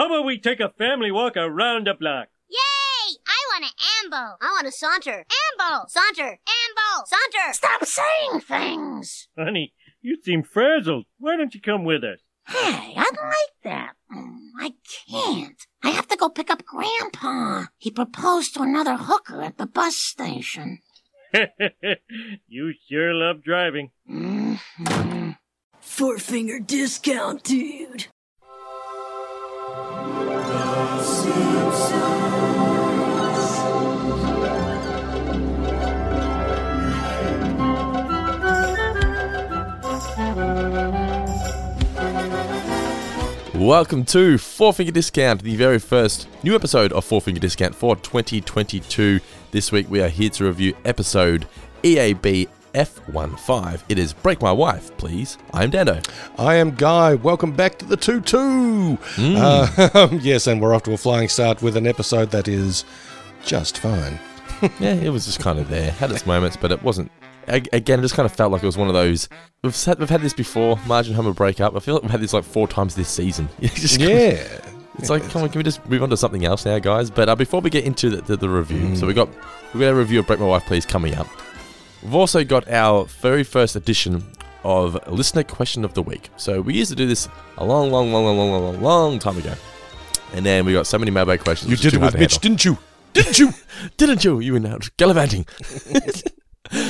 How about we take a family walk around the block? Yay! I want to amble. I want to saunter. Amble. Saunter. Amble. Saunter. Stop saying things. Honey, you seem frazzled. Why don't you come with us? Hey, I'd like that. Mm, I can't. I have to go pick up Grandpa. He proposed to another hooker at the bus station. you sure love driving. Mhm. Four finger discount, dude. Welcome to Four Finger Discount, the very first new episode of Four Finger Discount for 2022. This week we are here to review episode EAB F15. It is Brake My Wife, please. I'm Dando. I am Guy. Welcome back to the 2 2. Uh, yes, and we're off to a flying start with an episode that is just fine. yeah, it was just kind of there. Had its moments, but it wasn't. Again, it just kind of felt like it was one of those. We've had, we've had this before. Margin Homer breakup. I feel like we've had this like four times this season. Just Yeah. It's like, come on, can we just move on to something else now, guys? But uh, before we get into the, the, the review, so we got we got a review of Brake My Wife, please coming up. We've also got our very first edition of listener question of the week. So we used to do this a long, long, long, long, long, long, long, time ago, and then we got so many mailbag questions. You did it with Mitch, handle. didn't you? Didn't you? Didn't you? You were out gallivanting.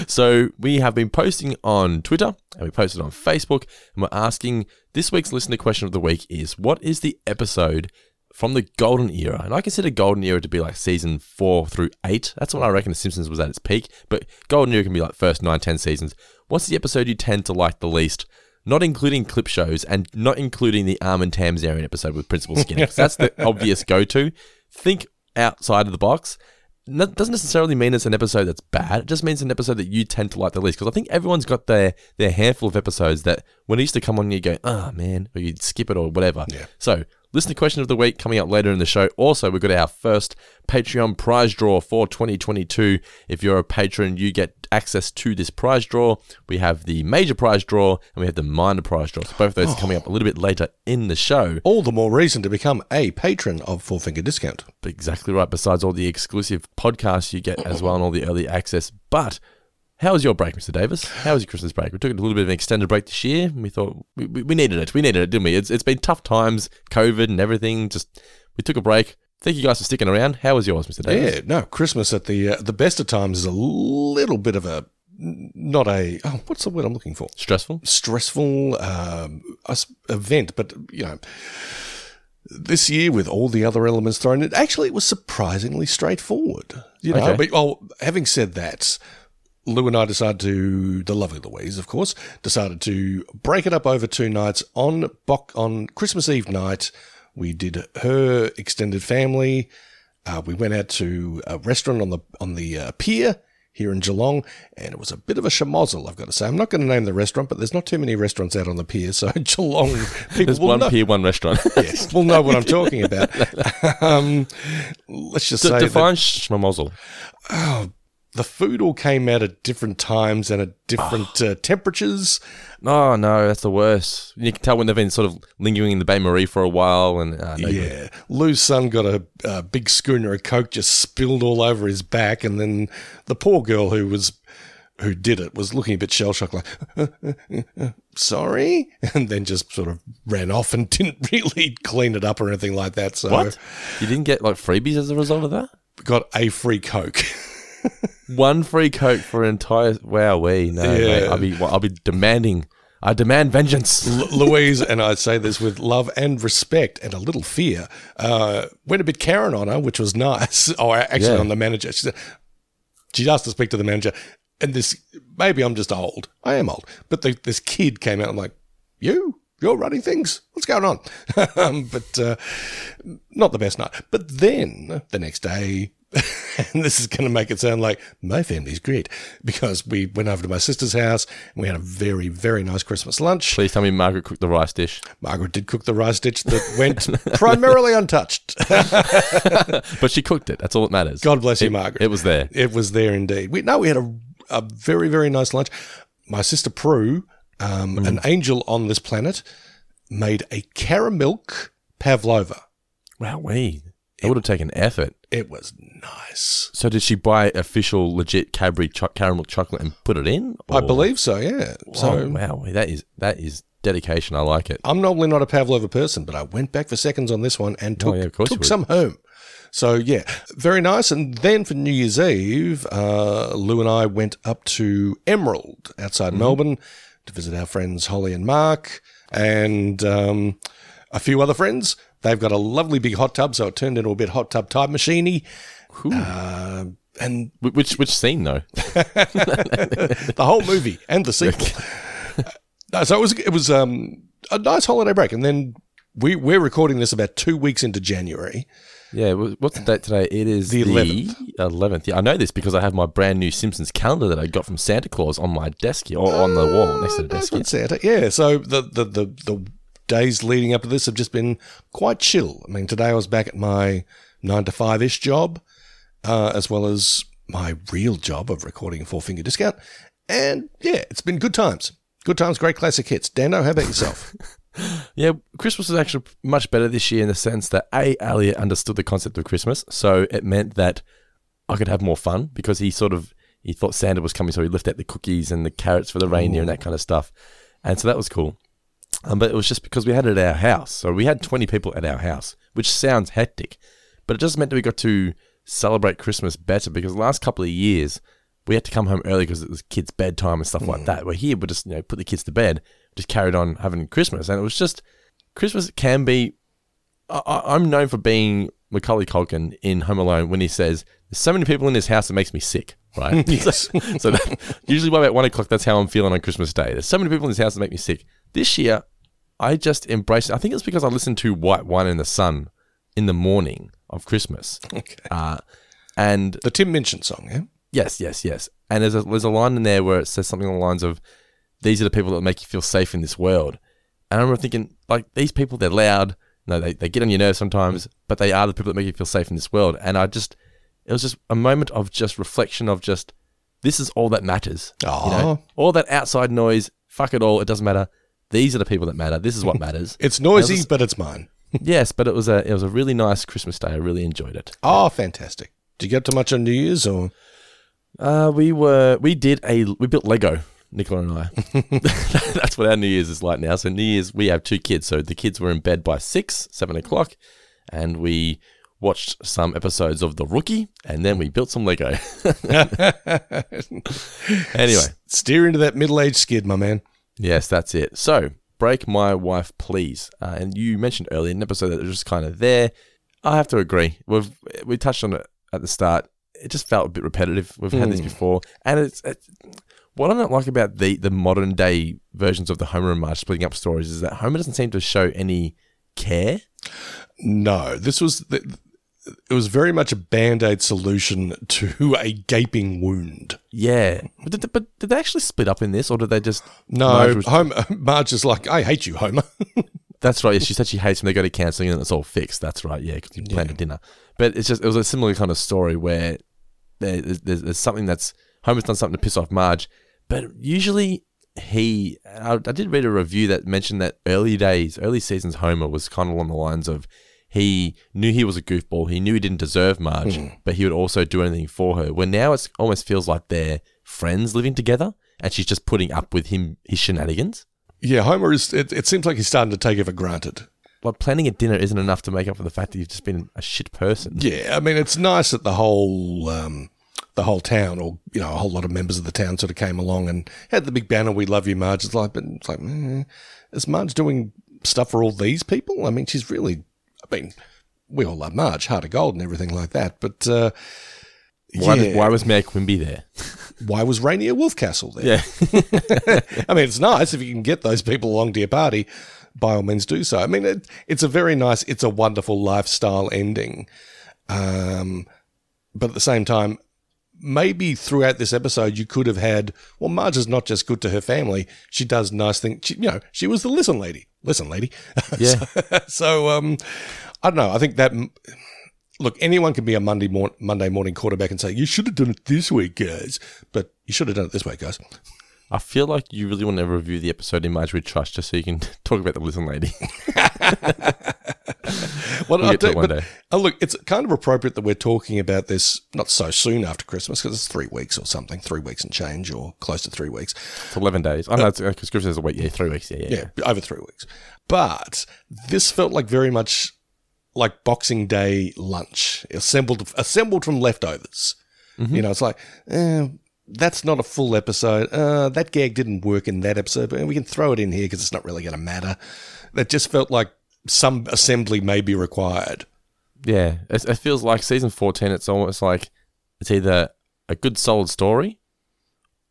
so we have been posting on Twitter and we posted on Facebook, and we're asking this week's listener question of the week is what is the episode from the golden era? And I consider golden era to be like season four through eight. That's when I reckon The Simpsons was at its peak. But golden era can be like first nine, ten seasons. What's the episode you tend to like the least? Not including clip shows and not including the Armin Tamzarian episode with Principal Skinner. that's the obvious go to. Think outside of the box. Doesn't necessarily mean it's an episode that's bad. It just means an episode that you tend to like the least. Because I think everyone's got their their handful of episodes that when it used to come on, you go, oh man, or you'd skip it or whatever. Yeah. So, listener question of the week coming up later in the show. Also, we've got our first Patreon prize draw for 2022. If you're a patron, you get access to this prize draw. We have the major prize draw and we have the minor prize draw. So, both of those are coming up a little bit later in the show. All the more reason to become a patron of Four Finger Discount. Exactly right. Besides all the exclusive podcasts you get as well and all the early access. But how was your break, Mr. Davis? How was your Christmas break? We took a little bit of an extended break this year. We thought we, we, needed it. We needed it, didn't we? It's, it's been tough times, COVID and everything. Just we took a break. Thank you guys for sticking around. How was yours, Mr. Davis? Yeah, no, Christmas at the uh, the best of times is a little bit of a not a oh, what's the word I'm looking for? Stressful? stressful um, event, but you know, this year with all the other elements thrown in, actually it was surprisingly straightforward. You know, Okay. but oh, having said that. Lou and I decided to, the lovely Louise, of course, decided to break it up over two nights. On Bok on Christmas Eve night, we did her extended family. Uh, we went out to a restaurant on the on the uh, pier here in Geelong, and it was a bit of a schmozzle, I've got to say. I'm not going to name the restaurant, but there's not too many restaurants out on the pier, so Geelong people There's will one know, pier, one restaurant. yes, will know what I'm talking about. um, let's just D- say that- define schmozzle. The food all came out at different times and at different uh, temperatures. Oh no, that's the worst. You can tell when they've been sort of lingering in the bain-marie for a while, and uh, no good. Yeah, Lou's son got a, a big schooner of coke just spilled all over his back, and then the poor girl who was who did it was looking a bit shell shocked, like sorry, and then just sort of ran off and didn't really clean it up or anything like that. So What? You didn't get like freebies as a result of that? got a free coke. One free Coke for an entire. Wow, we no, Yeah. mate, I'll be well, I'll be demanding. I demand vengeance. L- Louise, and I say this with love and respect and a little fear, uh, went a bit Karen on her, which was nice. Oh, actually, Yeah. on the manager. She said, she asked to speak to the manager, and this maybe I'm just old. I am old, but the, this kid came out. I'm like, you, you're running things. What's going on? um, but uh, not the best night. But then the next day. and this is going to make it sound like my family's great because we went over to my sister's house and we had a very, very nice Christmas lunch. Please tell me Margaret cooked the rice dish. Margaret did cook the rice dish that went primarily untouched. But she cooked it. That's all that matters. God bless you, Margaret. It was there. It was there indeed. We no, we had a, a very very nice lunch. My sister Prue, um, Mm. an angel on this planet, made a caramilk pavlova. Wow, we. It would have taken effort. It was nice. So did she buy official, legit Cadbury cho- caramel chocolate and put it in? I believe so. Yeah. So oh, wow, that is that is dedication. I like it. I'm normally not a Pavlova person, but I went back for seconds on this one and took, Oh, yeah, of course you took would. some home. So yeah, very nice. And then for New Year's Eve, uh, Lou and I went up to Emerald outside Mm-hmm. Melbourne to visit our friends Holly and Mark and um, a few other friends. They've got a lovely big hot tub, so it turned into a bit hot tub time machiney. Uh, and Which which scene though? the whole movie and the sequel. Uh, so it was it was um, a nice holiday break, and then we we're recording this about two weeks into January. Yeah, what's the date today? It is The 11th. 11th. Yeah, I know this because I have my brand new Simpsons calendar that I got from Santa Claus on my desk here, or on the wall next to the desk. here. Santa. Yeah. So the, the the the days leading up to this have just been quite chill. I mean, today I was back at my nine to five ish job, uh, as well as my real job of recording a Four Finger Discount, and yeah, it's been good times. Good times, great classic hits. Dando, how about yourself? Yeah, Christmas was actually much better this year in the sense that A, Elliot understood the concept of Christmas, so it meant that I could have more fun because he sort of he thought Santa was coming, so he lifted out the cookies and the carrots for the reindeer and that kind of stuff, and so that was cool. Um, but it was just because we had it at our house, so we had twenty people at our house, which sounds hectic, but it just meant that we got to celebrate Christmas better because the last couple of years we had to come home early because it was kids' bedtime and stuff like hmm. that. We're here, we just you know put the kids to bed, just carried on having Christmas, and it was just Christmas can be. I, I'm known for being Macaulay Culkin in Home Alone when he says, "There's so many people in this house it makes me sick." Right. Yes. so that, usually by about one o'clock, that's how I'm feeling on Christmas Day. There's so many people in this house that make me sick. This year, I just embraced. it. I think it's because I listened to White Wine in the Sun in the morning of Christmas. Okay. Uh, and The Tim Minchin song, yeah. Yes, yes, yes. And there's a there's a line in there where it says something along the lines of, "These are the people that make you feel safe in this world." And I remember thinking, like these people, they're loud. No, they they get on your nerves sometimes, but they are the people that make you feel safe in this world. And I just, it was just a moment of just reflection of just, this is all that matters. You know, all that outside noise, fuck it all. It doesn't matter. These are the people that matter. This is what matters. It's noisy, but it's mine. Yes, but it was a it was a really nice Christmas day. I really enjoyed it. Oh, fantastic. Did you get to much on New Year's or? Uh, we were we did a we built Lego. Nicola and I. That's what our New Year's is like now. So New Year's we have two kids. So the kids were in bed by six, seven o'clock, and we watched some episodes of The Rookie, and then we built some Lego. anyway, Steer into that middle aged skid, my man. yes, that's it. So brake my wife, please. Uh, and you mentioned earlier in an episode that it was just kind of there. I have to agree. We've we touched on it at the start. It just felt a bit repetitive. We've had this before, and it's, it's what I don't like about the the modern day versions of the Homer and Marge splitting up stories is that Homer doesn't seem to show any care. No, this was the, it was very much a band aid solution to a gaping wound. Yeah, but did, but did they actually split up in this, or did they just? No, Marge was- Homer, Marge is like, I hate you, Homer. That's right. Yeah, she said she hates when they go to counselling and it's all fixed. That's right. Yeah, because you planned a dinner. But it's just it was a similar kind of story where there's, there's, there's something that's Homer's done something to piss off Marge, but usually he. I, I did read a review that mentioned that early days, early seasons Homer was kind of along the lines of he knew he was a goofball. He knew he didn't deserve Marge, but he would also do anything for her. Where now it almost feels like they're friends living together, and she's just putting up with him his shenanigans. yeah, Homer is. It, it seems like he's starting to take it for granted. like planning a dinner isn't enough to make up for the fact that you've just been a shit person. Yeah, I mean, it's nice that the whole um, the whole town, or you know, a whole lot of members of the town, sort of came along and had the big banner, "We love you, Marge." It's like, but it's like, eh, is Marge doing stuff for all these people? I mean, she's really. I mean, we all love Marge, Heart of Gold, and everything like that. But uh, Why, yeah, did, why was Mayor Quimby there? why was Rainier Wolfcastle there? Yeah. I mean, it's nice if you can get those people along to your party. By all means, do so. I mean, it, it's a very nice, it's a wonderful lifestyle ending. Um, but at the same time, maybe throughout this episode, you could have had. Well, Marge is not just good to her family; she does nice things. She, you know, she was the listen lady. Listen, lady. Yeah. so, so, um, I don't know. I think that. Look, anyone can be a Monday mor- Monday morning quarterback and say you should have done it this way, guys. But you should have done it this way, guys. I feel like you really want to review the episode in Marge We Trust just so you can talk about the Listen Lady. Well, We'll I'll get to tell it one but- day. oh, look, it's kind of appropriate that we're talking about this not so soon after Christmas because it's three weeks or something, three weeks and change, or close to three weeks. It's 11 days. I know it's uh, because Christmas is a week. Yeah, three weeks. Yeah, yeah. yeah. Over three weeks. But this felt like very much like Boxing Day lunch, assembled assembled from leftovers. Mm-hmm. You know, it's like eh, that's not a full episode. Uh, that gag didn't work in that episode, but we can throw it in here because it's not really going to matter. That just felt like some assembly may be required. Yeah, it, it feels like season 14, it's almost like it's either a good solid story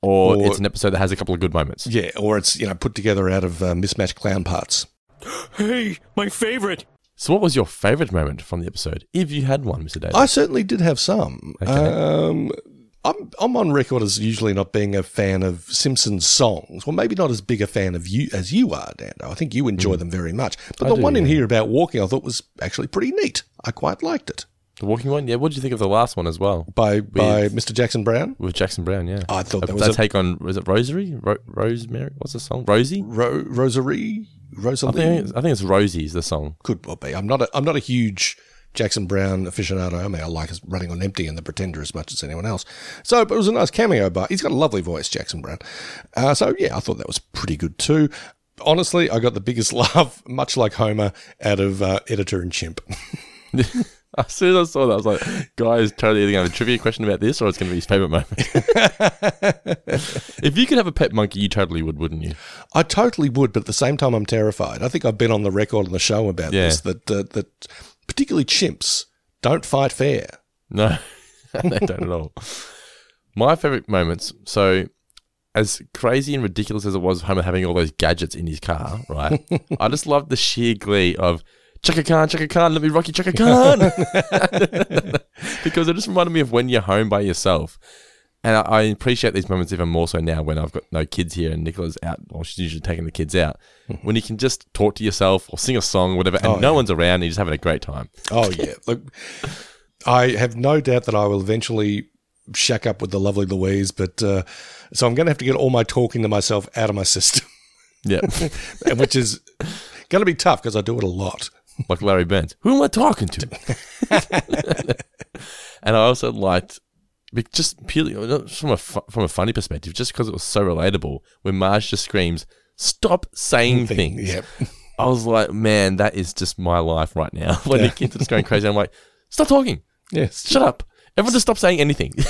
or, Or- it's an episode that has a couple of good moments. Yeah, or it's you know put together out of uh, mismatched clown parts. Hey, my favorite. So, what was your favourite moment from the episode, if you had one, Mr. Davis? I certainly did have some. Okay. Um, I'm I'm on record as usually not being a fan of Simpsons songs. Well, maybe not as big a fan of you as you are, Dando. I think you enjoy mm. them very much. But I the do, one in here about walking, I thought was actually pretty neat. I quite liked it. the walking one? Yeah, what did you think of the last one as well? By by Mr. Jackson Browne. With Jackson Browne, yeah. I thought that that, was a- take on, was it Rosary? Ro- Rosemary? What's the song? Rosie? Ro- Rosary, I Rosalie think, I think it's Rosie's the song. could well be. I'm not a I'm not a huge Jackson Browne aficionado. I mean, I like his running on empty and the Pretender as much as anyone else. So, but it was a nice cameo. But he's got a lovely voice, Jackson Browne. Uh, so yeah, I thought that was pretty good too. Honestly, I got the biggest laugh, much like Homer, out of uh, Editor and Chimp. As soon as I saw that, I was like, guys, totally either going to have a trivia question about this or it's going to be his favourite moment. if you could have a pet monkey, you totally would, wouldn't you? I totally would, but at the same time, I'm terrified. I think I've been on the record on the show about Yeah. this that uh, that particularly chimps don't fight fair. No, they don't at all. My favourite moments, so as crazy and ridiculous as it was Homer having all those gadgets in his car, right? I just loved the sheer glee of Chaka Khan, Chaka Khan, let me rock you, Chaka Khan. because it just reminded me of when you're home by yourself. And I, I appreciate these moments even more so now when I've got no kids here and Nicola's out, or she's usually taking the kids out. when you can just talk to yourself or sing a song or whatever, and Oh, no yeah. one's around and you're just having a great time. Oh yeah, look, I have no doubt that I will eventually shack up with the lovely Louise, but uh, so I'm going to have to get all my talking to myself out of my system, Yeah. which is going to be tough because I do it a lot. like Larry Burns. Who am I talking to? and I also liked, be- just purely not from a fu- from a funny perspective, just because it was so relatable. When Marge just screams, "Stop saying things!" Yep. I was like, "Man, that is just my life right now." when the kids are just going crazy, I'm like, "Stop talking! Yes, Shut up! Everyone just stop saying anything."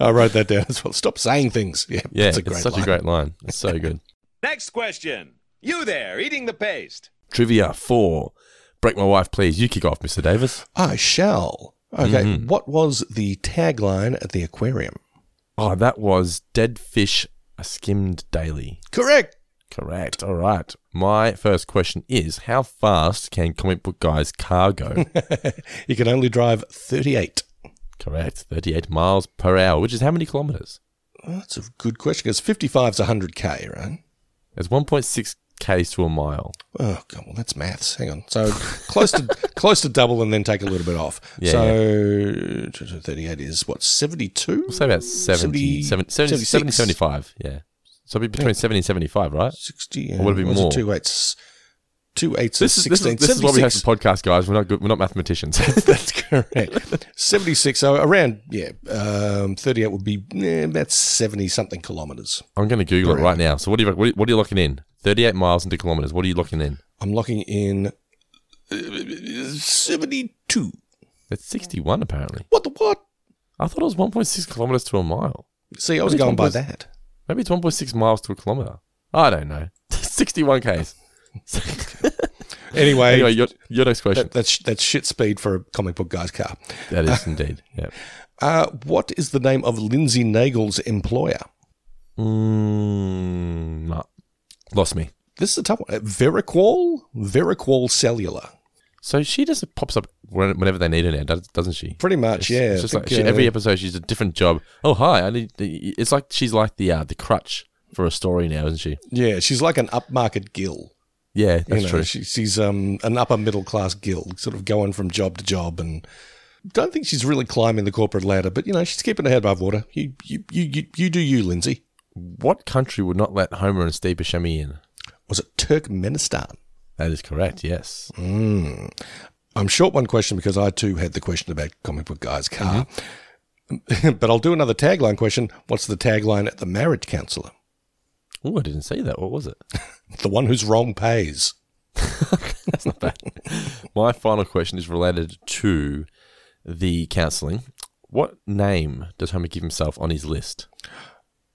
I wrote that down as well. Stop saying things. Yeah, yeah, that's a it's such line. a great line. It's so good. Next question. You there, eating the paste. Trivia four. Brake my wife, please. You kick off, Mr. Davis. I shall. Okay, Mm-hmm. what was the tagline at the aquarium? Oh, that was dead fish are skimmed daily. Correct. Correct. All right. My first question is How fast can comic book guy's car go? You can only drive 38. Correct. 38 miles per hour, which is how many kilometers? Oh, that's a good question because 55 is 100k, right? It's 1.6 k's to a mile. Oh god, well that's maths. Hang on. So close to close to double and then take a little bit off. Yeah, so 38 is what 72? We'll say about 70, 70, 70, 70 75. Yeah. So it'd be between 70 and 75, right? 60 Or would it be more? two eights two eights This is is, this, 16 is, this is why we have 76. the podcast, guys. We're not good. We're not mathematicians. That's correct. 76 so around yeah, um 38 would be eh, about 70 something kilometers. I'm going to Google it right now. So what do you what are you- what are you locking in? 38 miles into kilometers. What are you locking in? I'm locking in uh, 72. It's 61 apparently. What the what? I thought it was 1.6 kilometers to a mile. See, I was Maybe going by that. Maybe it's 1.6 miles to a kilometer. I don't know. 61 k's. Anyway, Anyway, your, your next question. that, that's that's shit speed for a comic book guy's car. that is indeed. Yeah. Uh, what is the name of Lindsey Naegle's employer? Mm, no. Lost me. This is a tough one. Uh, Veriqual? Veriqual Cellular. So she just pops up whenever they need her now, does- doesn't she? Pretty much, yeah. It's just like she, uh, every episode she's a different job. Oh hi, I need. It's like she's like the uh, the crutch for a story now, isn't she? yeah, she's like an upmarket Gil. Yeah, that's you know, true. She, she's um, an upper middle class Gil, sort of going from job to job, and don't think she's really climbing the corporate ladder. But you know, she's keeping her head above water. You, you, you, you, you do you, Lindsey. What country would not let Homer and Steve Buscemi in? Was it Turkmenistan? That is correct, yes. Mm. I'm short one question because I too had the question about comic book guy's car. but I'll do another tagline question. What's the tagline at the marriage counselor? Oh, I didn't see that. What was it? The one who's wrong pays. That's not bad. My final question is related to the counselling. What name does Homer give himself on his list?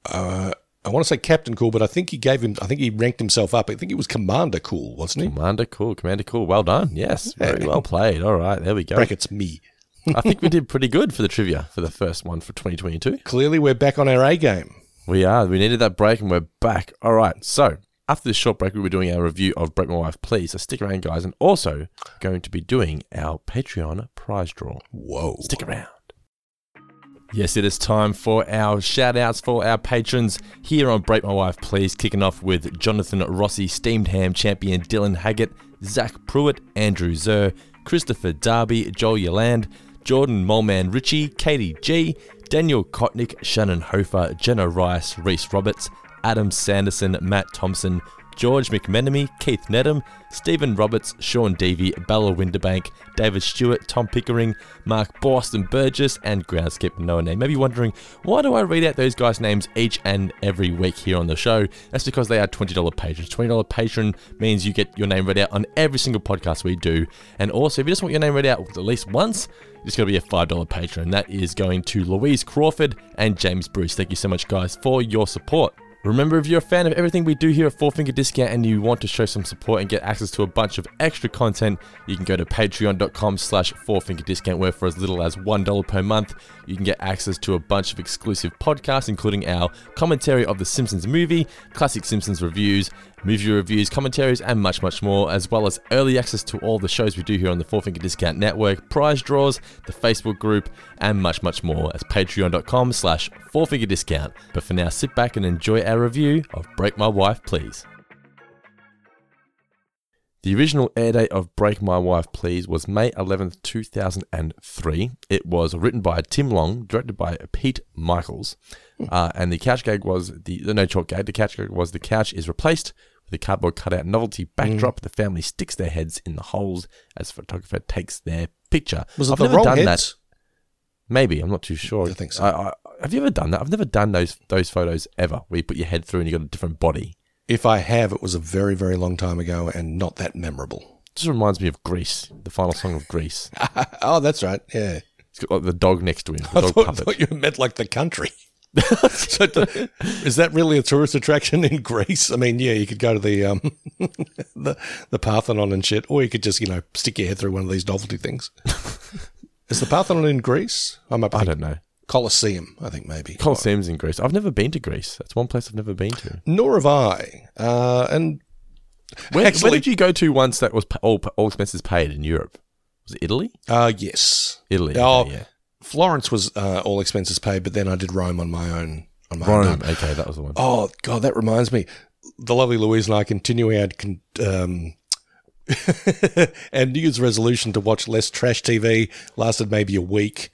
Uh, I want to say Captain Cool, but I think he gave him. I think he ranked himself up. I think he was Commander Cool, wasn't he? Commander Cool, Commander Cool. Well done. Yes, very well played. All right, there we go. Brackets me. I think we did pretty good for the trivia for the first one for 2022. Clearly, we're back on our A game. We are. We needed that break and we're back. All right. So, after this short break, we were doing our review of Brake My Wife, Please. So, stick around, guys. And also going to be doing our Patreon prize draw. Whoa! Stick around. Yes, it is time for our shout outs for our patrons here on Brake My Wife, Please. Kicking off with Jonathan Rossi, Steamed Ham Champion Dylan Haggett, Zach Pruitt, Andrew Zer, Christopher Darby, Joel Yolande, Jordan Molman Ritchie, Katie G, Daniel Kotnick, Shannon Hofer, Jenna Rice, Reese Roberts, Adam Sanderson, Matt Thompson, George McMenemy, Keith Nedham, Stephen Roberts, Sean Devey, Bella Winterbank, David Stewart, Tom Pickering, Mark Boston Burgess, and Groundskip Noah Name. Maybe wondering, why do I read out those guys' names each and every week here on the show? That's because they are $20 patrons. $20 patron means you get your name read out on every single podcast we do. And also, if you just want your name read out at least once, it's going to be a $5 patron. That is going to Louise Crawford and James Bruce. Thank you so much, guys, for your support. Remember, if you're a fan of everything we do here at Four Finger Discount and you want to show some support and get access to a bunch of extra content, you can go to patreon.com slash Four Finger Discount, where for as little as $1 per month, you can get access to a bunch of exclusive podcasts, including our commentary of the Simpsons movie, classic Simpsons reviews, movie reviews, commentaries, and much, much more, as well as early access to all the shows we do here on the Four Finger Discount Network, prize draws, the Facebook group, and much, much more as patreon.com slash Four Finger Discount. But for now, sit back and enjoy our review of Brake My Wife, Please. The original air date of Brake My Wife Please was May 11th, 2003. It was written by Tim Long, directed by Pete Michels. Uh, and the couch gag was the, the no chalk gag. The couch gag was the couch is replaced a cardboard cutout novelty backdrop. Mm. The family sticks their heads in the holes as the photographer takes their picture. Was it I've the never wrong done heads? that. Maybe I'm not too sure. I think so. I, I, have you ever done that? I've never done those those photos ever, where you put your head through and you got a different body. If I have, it was a very, very long time ago and not that memorable. Just reminds me of Greece, the final song of Greece. oh, that's right. Yeah. It's got like the dog next to him, the I dog thought, puppet. thought you meant like the country. so, d- is that really a tourist attraction in Greece? I mean, yeah, you could go to the um, the the Parthenon and shit, or you could just you know stick your head through one of these novelty things. is the Parthenon in Greece? I'm up. I don't know. Colosseum, I think maybe. Colosseum's in Greece. I've never been to Greece. That's one place I've never been to. Nor have I. Uh, and Where, Actually- where did you go to once that was all, all expenses paid in Europe? Was it Italy? uh, yes, Italy. Oh, yeah. Florence was uh, all expenses paid, but then I did Rome on my own. On my Rome. own. Okay, that was the one. Oh God, that reminds me. The lovely Louise and I continuing our con- um, our New Year's resolution to watch less trash TV lasted maybe a week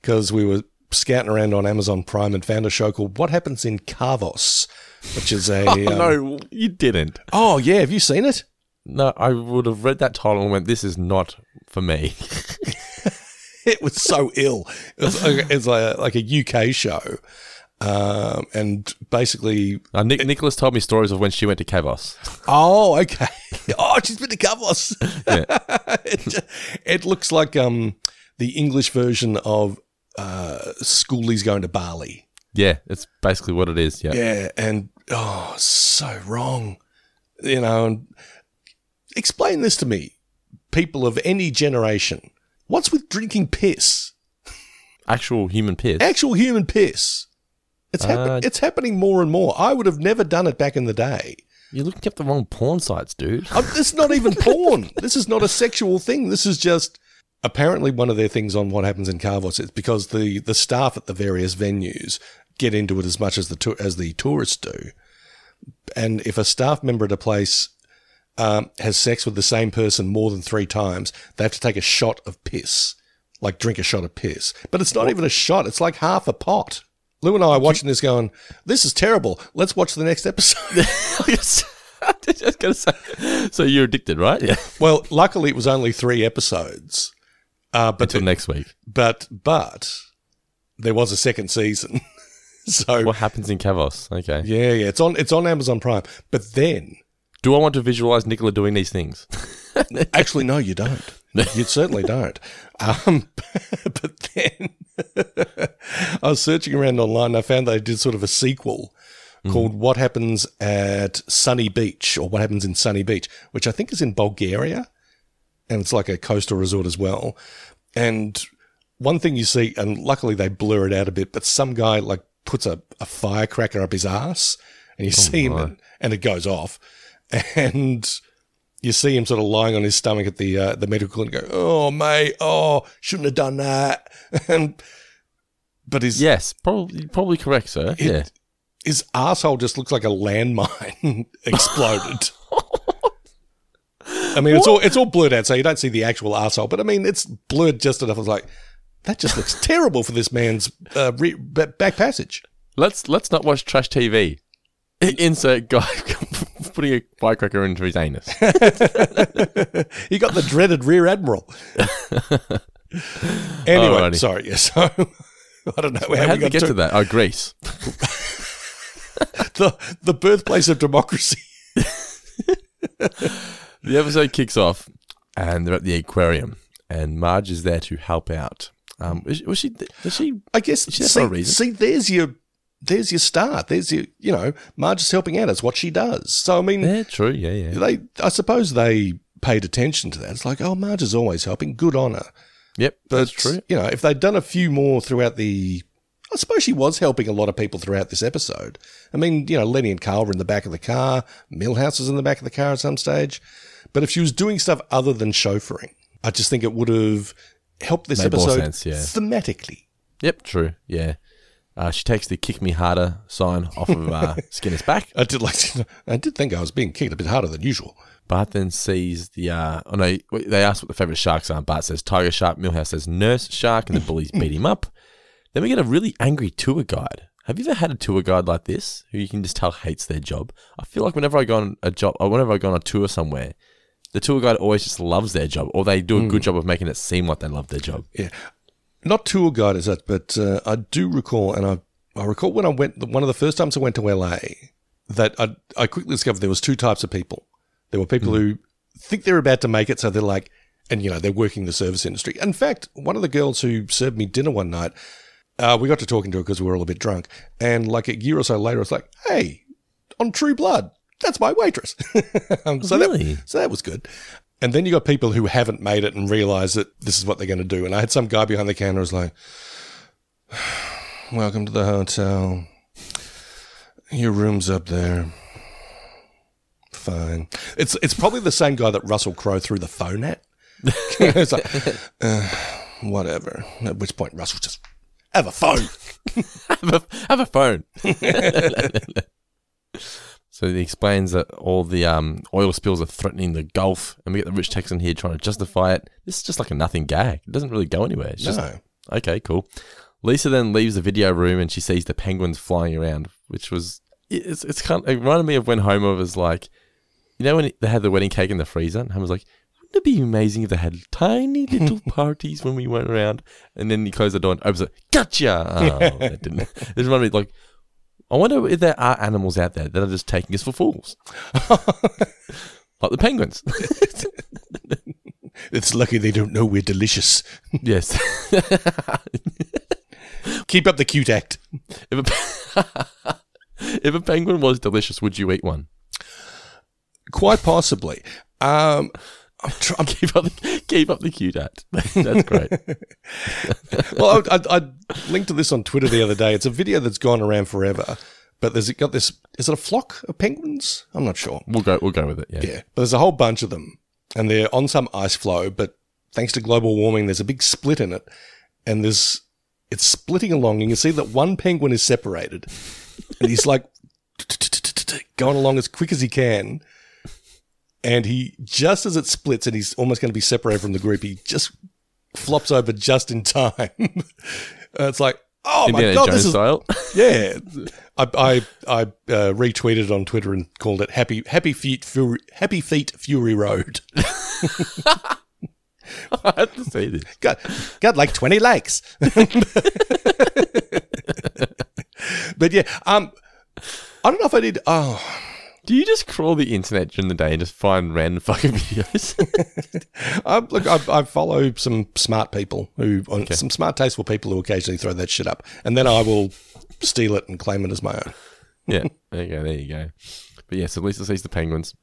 because we were scouting around on Amazon Prime and found a show called What Happens in Kavos, which is a Oh, um, no, you didn't. Oh yeah, have you seen it? No, I would have read that title and went, "This is not for me." It was so ill. It was, like- it's like, like a UK show, um, and basically Uh, Nick, Nicola told me stories of when she went to Kavos. Oh, okay. Oh, she's been to Kavos. Yeah. it, it looks like um the English version of uh Schoolies going to Bali. Yeah, it's basically what it is. Yeah. Yeah, and oh, so wrong. You know, and explain this to me, people of any generation. What's with drinking piss? Actual human piss. Actual human piss. It's happen- Uh, it's happening more and more. I would have never done it back in the day. You're looking up the wrong porn sites, dude. Um, this is not even porn. This is not a sexual thing. This is just apparently one of their things on what happens in Kavos. It's because the the staff at the various venues get into it as much as the as the tourists do. And if a staff member at a place um, has sex with the same person more than three times, they have to take a shot of piss, like drink a shot of piss. But it's not even a shot. It's like half a pot. Lou and I are watching this going, this is terrible. Let's watch the next episode. Just gonna say. So you're addicted, right? Yeah. well, luckily it was only three episodes. Uh, but Until next week. but but there was a second season. so What happens in Kavos? Okay. yeah, yeah, it's on it's on Amazon Prime. But then Do I want to visualize Nicola doing these things? actually no, you don't. You certainly don't. Um, but then I was searching around online and I found they did sort of a sequel called What Happens at Sunny Beach or What Happens in Sunny Beach, which I think is in Bulgaria. And it's like a coastal resort as well. And one thing you see, and luckily they blur it out a bit, but some guy like puts a, a firecracker up his ass and you see him and, and it goes off. And you see him sort of lying on his stomach at the uh, the medical and go, "Oh mate, oh shouldn't have done that." and but his yes, probably probably correct, sir. it- yeah. his asshole just looks like a landmine exploded. I mean, it's all it's all blurred out, so you don't see the actual asshole. But I mean, it's blurred just enough. I was like, that just looks terrible for this man's uh, re- back passage. Let's let's not watch trash TV. Insert guy putting a firecracker into his anus. He got the dreaded rear admiral. anyway, Alrighty. sorry. Yeah, so I don't know how, How we did we got get to, that? Oh, Greece. the the birthplace of democracy. The episode kicks off, and they're at the aquarium, and Marge is there to help out. Um, was, was she? Does she? I guess Is there see, for a reason? see, there's your there's your start. There's your you know, Marge is helping out. It's what she does. So I mean, Yeah, true. Yeah, yeah. they I suppose they paid attention to that. It's like, oh, Marge is always helping. Good on her. Yep, But that's true. you know, if they'd done a few more throughout the, I suppose she was helping a lot of people throughout this episode. I mean, you know, Lenny and Carl were in the back of the car. Milhouse was in the back of the car at some stage. But if she was doing stuff other than chauffeuring, I just think it would have helped this Made episode sense, yeah. thematically. Yep, true. Yeah. Uh, she takes the "kick me harder" sign off of uh, Skinner's back. I did like. I did think I was being kicked a bit harder than usual. Bart then sees the. Uh, oh no! They ask what the favorite sharks are. Bart says tiger shark. Milhouse says nurse shark, and the bullies beat him up. Then we get a really angry tour guide. Have you ever had a tour guide like this, who you can just tell hates their job? I feel like whenever I go on a job, or whenever I go on a tour somewhere, the tour guide always just loves their job, or they do a good job of making it seem like they love their job. Yeah, not tour guide as that, but uh, I do recall, and I I recall when I went one of the first times I went to LA that I I quickly discovered there was two types of people. There were people who think they're about to make it, so they're like, and you know they're working the service industry. In fact, one of the girls who served me dinner one night, uh, we got to talking to her because we were all a bit drunk, and like a year or so later, it's like, hey, on True Blood, that's my waitress. um, so Really? that so that was good. And then you got people who haven't made it and realize that this is what they're going to do. And I had some guy behind the counter who was like, "Welcome to the hotel. Your room's up there. Fine. It's it's probably the same guy that Russell Crowe threw the phone at. it's like, uh, whatever. At which point Russell just have a phone. have, a, have a phone. so he explains that all the um, oil spills are threatening the Gulf, and we get the rich Texan here trying to justify it. This is just like a nothing gag. It doesn't really go anywhere. It's just No. okay, cool. Lisa then leaves the video room and she sees the penguins flying around, which was it's it's kind of, it reminded me of when Homer was like, you know, when they had the wedding cake in the freezer, and Homer's like. Wouldn't it be amazing if they had tiny little parties when we went around? And then he closed the door and opens it. Gotcha! Oh, that didn't. It reminded me like, I wonder if there are animals out there that are just taking us for fools, like the penguins. It's lucky they don't know we're delicious. yes. Keep up the cute act. if, a, if a penguin was delicious, would you eat one? Quite possibly. Um, I'm trying I'm Keep up, the, keep up the cute act. That's great. well, I, I, I linked to this on Twitter the other day. It's a video that's gone around forever, but there's got this. Is it a flock of penguins? I'm not sure. We'll go. We'll go with it. Yeah. Yeah, but there's a whole bunch of them, and they're on some ice floe. But thanks to global warming, there's a big split in it, and there's it's splitting along. And you can see that one penguin is separated, and he's like going along as quick as he can. And he just as it splits, and he's almost going to be separated from the group, he just flops over just in time. It's like, Oh my god, Jones this is style. yeah. I I, I uh, retweeted it on Twitter and called it Happy Happy Feet Fury Happy Feet Fury Road. I have to say this. got got like twenty likes. but yeah, um, I don't know if I did. Oh, Do you just crawl the internet during the day and just find random fucking videos? I, look, I, I follow some smart people who, some smart, tasteful people who occasionally throw that shit up, and then I will steal it and claim it as my own. yeah, there you go, there you go. But yes, yeah, so Lisa sees the penguins,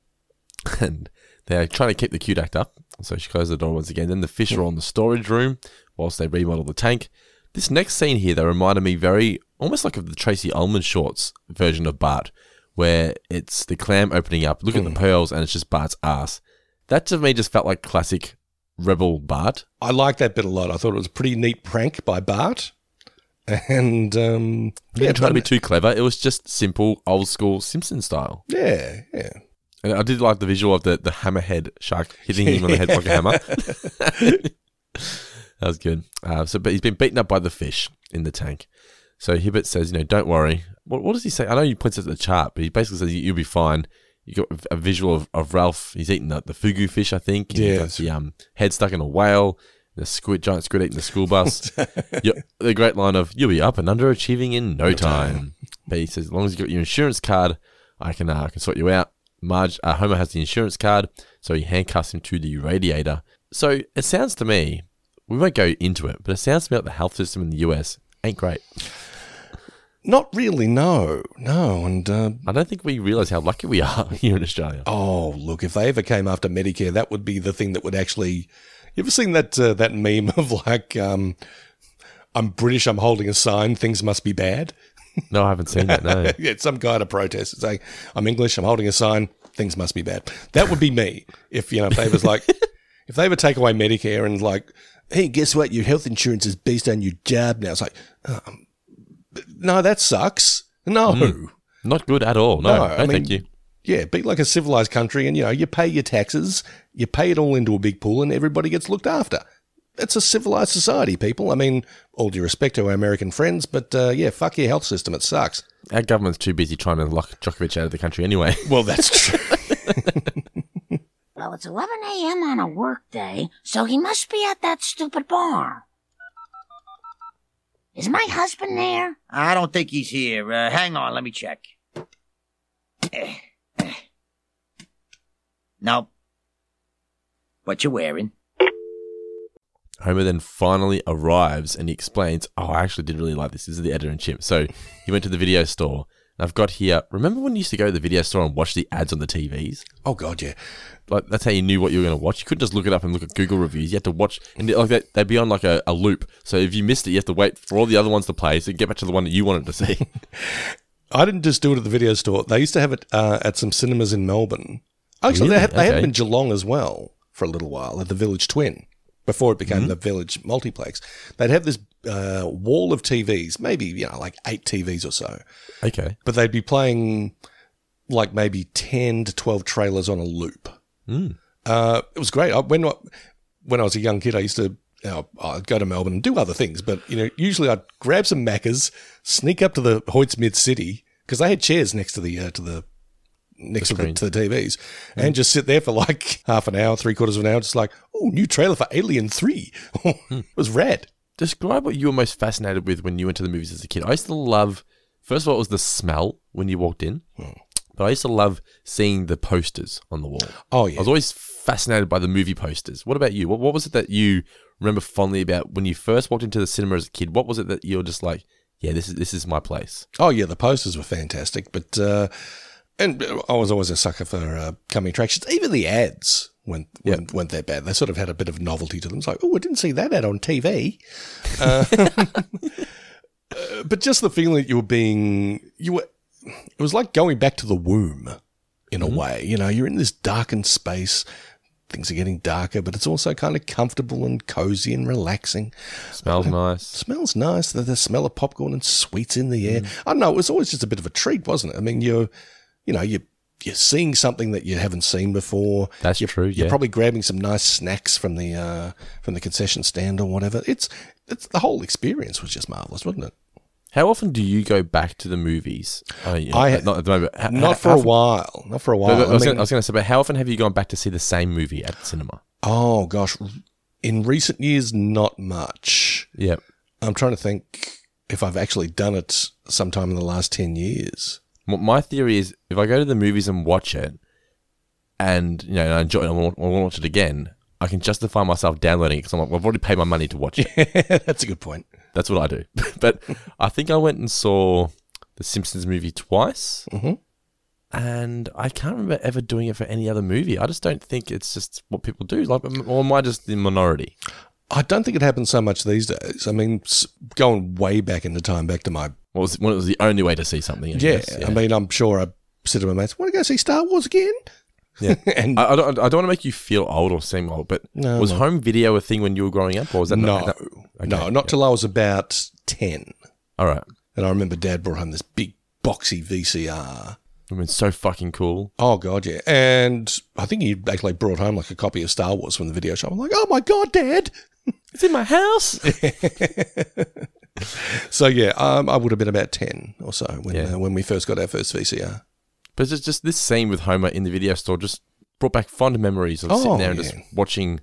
and they're trying to keep the cute act up. So she closes the door once again. Then the fish are on the storage room whilst they remodel the tank. This next scene here, though, reminded me very almost like of the Tracey Ullman shorts version of Bart, where it's the clam opening up, look at the pearls, and it's just Bart's ass. That to me just felt like classic rebel Bart. I like that bit a lot. I thought it was a pretty neat prank by Bart, and um, He didn't try to be too clever. It was just simple, old school Simpson style. yeah, yeah. And I did like the visual of the, the hammerhead shark hitting him on the head like a hammer. that was good. Uh, so, but he's been beaten up by the fish in the tank. So Hibbert says, you know, don't worry. What, what does he say? I know he points at the chart, but he basically says you'll be fine. You got a visual of, of Ralph. He's eating the, the fugu fish, I think. got The um, head stuck in a whale. The squid, giant squid eating the school bus. the great line of "You'll be up and underachieving in no time." But he says, as long as you got your insurance card, I can uh, I can sort you out. Marge, uh, Homer has the insurance card, so he handcuffs him to the radiator. So it sounds to me, we won't go into it, but it sounds to me like the health system in the US ain't great. Not really. No, no. And uh, I don't think we realise how lucky we are here in Australia. oh, look, if they ever came after Medicare, that would be the thing that would actually. You ever seen that uh, that meme of like, um, I'm British, I'm holding a sign, things must be bad. No, I haven't seen that. No. yeah, it's some guy at a protest saying, "I'm English. I'm holding a sign. Things must be bad." That would be me if you know if they was like, if they ever take away Medicare and like, hey, guess what? Your health insurance is based on your job now. It's like, um, no, that sucks. No, Not good at all. No, No, no, I mean- thank you. yeah, be like a civilized country, and you know, you pay your taxes, you pay it all into a big pool, and everybody gets looked after. It's a civilized society, people. I mean, all due respect to our American friends, but uh, yeah, fuck your health system. It sucks. Our government's too busy trying to lock Djokovic out of the country anyway. Well, that's true. Well, it's 11 a.m. on a work day, so he must be at that stupid bar. Is my husband there? I don't think he's here. Uh, hang on, let me check. Nope. What you wearing? Homer then finally arrives and he explains, Oh, I actually did really like this. This is the editor in chief. So he went to the video store. I've got here, remember when you used to go to the video store and watch the ads on the TVs? oh God, yeah. Like, that's how you knew what you were going to watch. You couldn't just look it up and look at Google reviews. You had to watch, and like that, they'd be on like a, a loop. So if you missed it, you have to wait for all the other ones to play so you get back to the one that you wanted to see. I didn't just do it at the video store. They used to have it uh, at some cinemas in Melbourne. Actually, Really? they, had, they had them in Geelong as well for a little while at the Village Twin before it became the Village Multiplex. They'd have this uh, wall of TVs, maybe you know like eight TVs or so, okay. but they'd be playing like maybe ten to twelve trailers on a loop. Uh, it was great. I, when I, when I was a young kid, I used to. You know, I'd go to Melbourne and do other things, but you know, usually I'd grab some Maccas, sneak up to the Hoyts Mid City because they had chairs next to the uh, to the next to, the, to the TVs, and just sit there for like half an hour, three quarters of an hour, just like, oh, new trailer for Alien Three. it was rad. Describe what you were most fascinated with when you went to the movies as a kid. I used to love, first of all, it was the smell when you walked in, but I used to love seeing the posters on the wall. Oh yeah. I was always fascinated by the movie posters. What about you? What, what was it that you remember fondly about when you first walked into the cinema as a kid? What was it that you're just like, yeah, this is this is my place? Oh yeah, the posters were fantastic, but uh, and I was always a sucker for uh, coming attractions. Even the ads weren't, weren't weren't that bad. They sort of had a bit of novelty to them. It's like, oh, I didn't see that ad on TV. Uh, uh, but just the feeling that you were being you were, it was like going back to the womb in a way. You know, you're in this darkened space. Things are getting darker, but it's also kind of comfortable and cozy and relaxing. Smells nice. Smells nice. The, the smell of popcorn and sweets in the air. I don't know. It was always just a bit of a treat, wasn't it? I mean, you're, you know, you you're seeing something that you haven't seen before. That's you're, true, You're probably grabbing some nice snacks from the uh, from the concession stand or whatever. It's it's the whole experience was just marvelous, wasn't it? How often do you go back to the movies? Oh, you know, I- not at the moment. How- Not how- for how a often- while. Not for a while. I, was I going to say, but how often have you gone back to see the same movie at the cinema? oh gosh, in recent years, not much. Yep. I'm trying to think if I've actually done it sometime in the last ten years. My theory is if I go to the movies and watch it, and you know, I enjoy it, and I want, to watch it again, I can justify myself downloading it because I'm like, well, I've already paid my money to watch it. That's a good point. That's what I do. but I think I went and saw the Simpsons movie twice, Mhm. and I can't remember ever doing it for any other movie. I just don't think it's just what people do. Like, or am I just the minority? I don't think it happens so much these days. I mean, going way back into time, back to my What was when it was the only way to see something? I yeah. guess, I mean, I'm sure I said to my mates, "Want to go see Star Wars again?" Yeah. and I, I don't. I don't want to make you feel old or seem old, but No, was no. home video a thing when you were growing up, or was that no, not? that- no, okay, not yeah. till I was about ten. All right. And I remember Dad brought home this big boxy VCR. I mean, so fucking cool. Oh god, yeah. And I think he actually brought home like a copy of Star Wars from the video shop. I'm like, oh my god, Dad. It's in my house. So yeah, um, I would have been about ten or so when Yeah. uh, when we first got our first VCR. But it's just this scene with Homer in the video store just brought back fond memories of Oh, sitting there and just watching,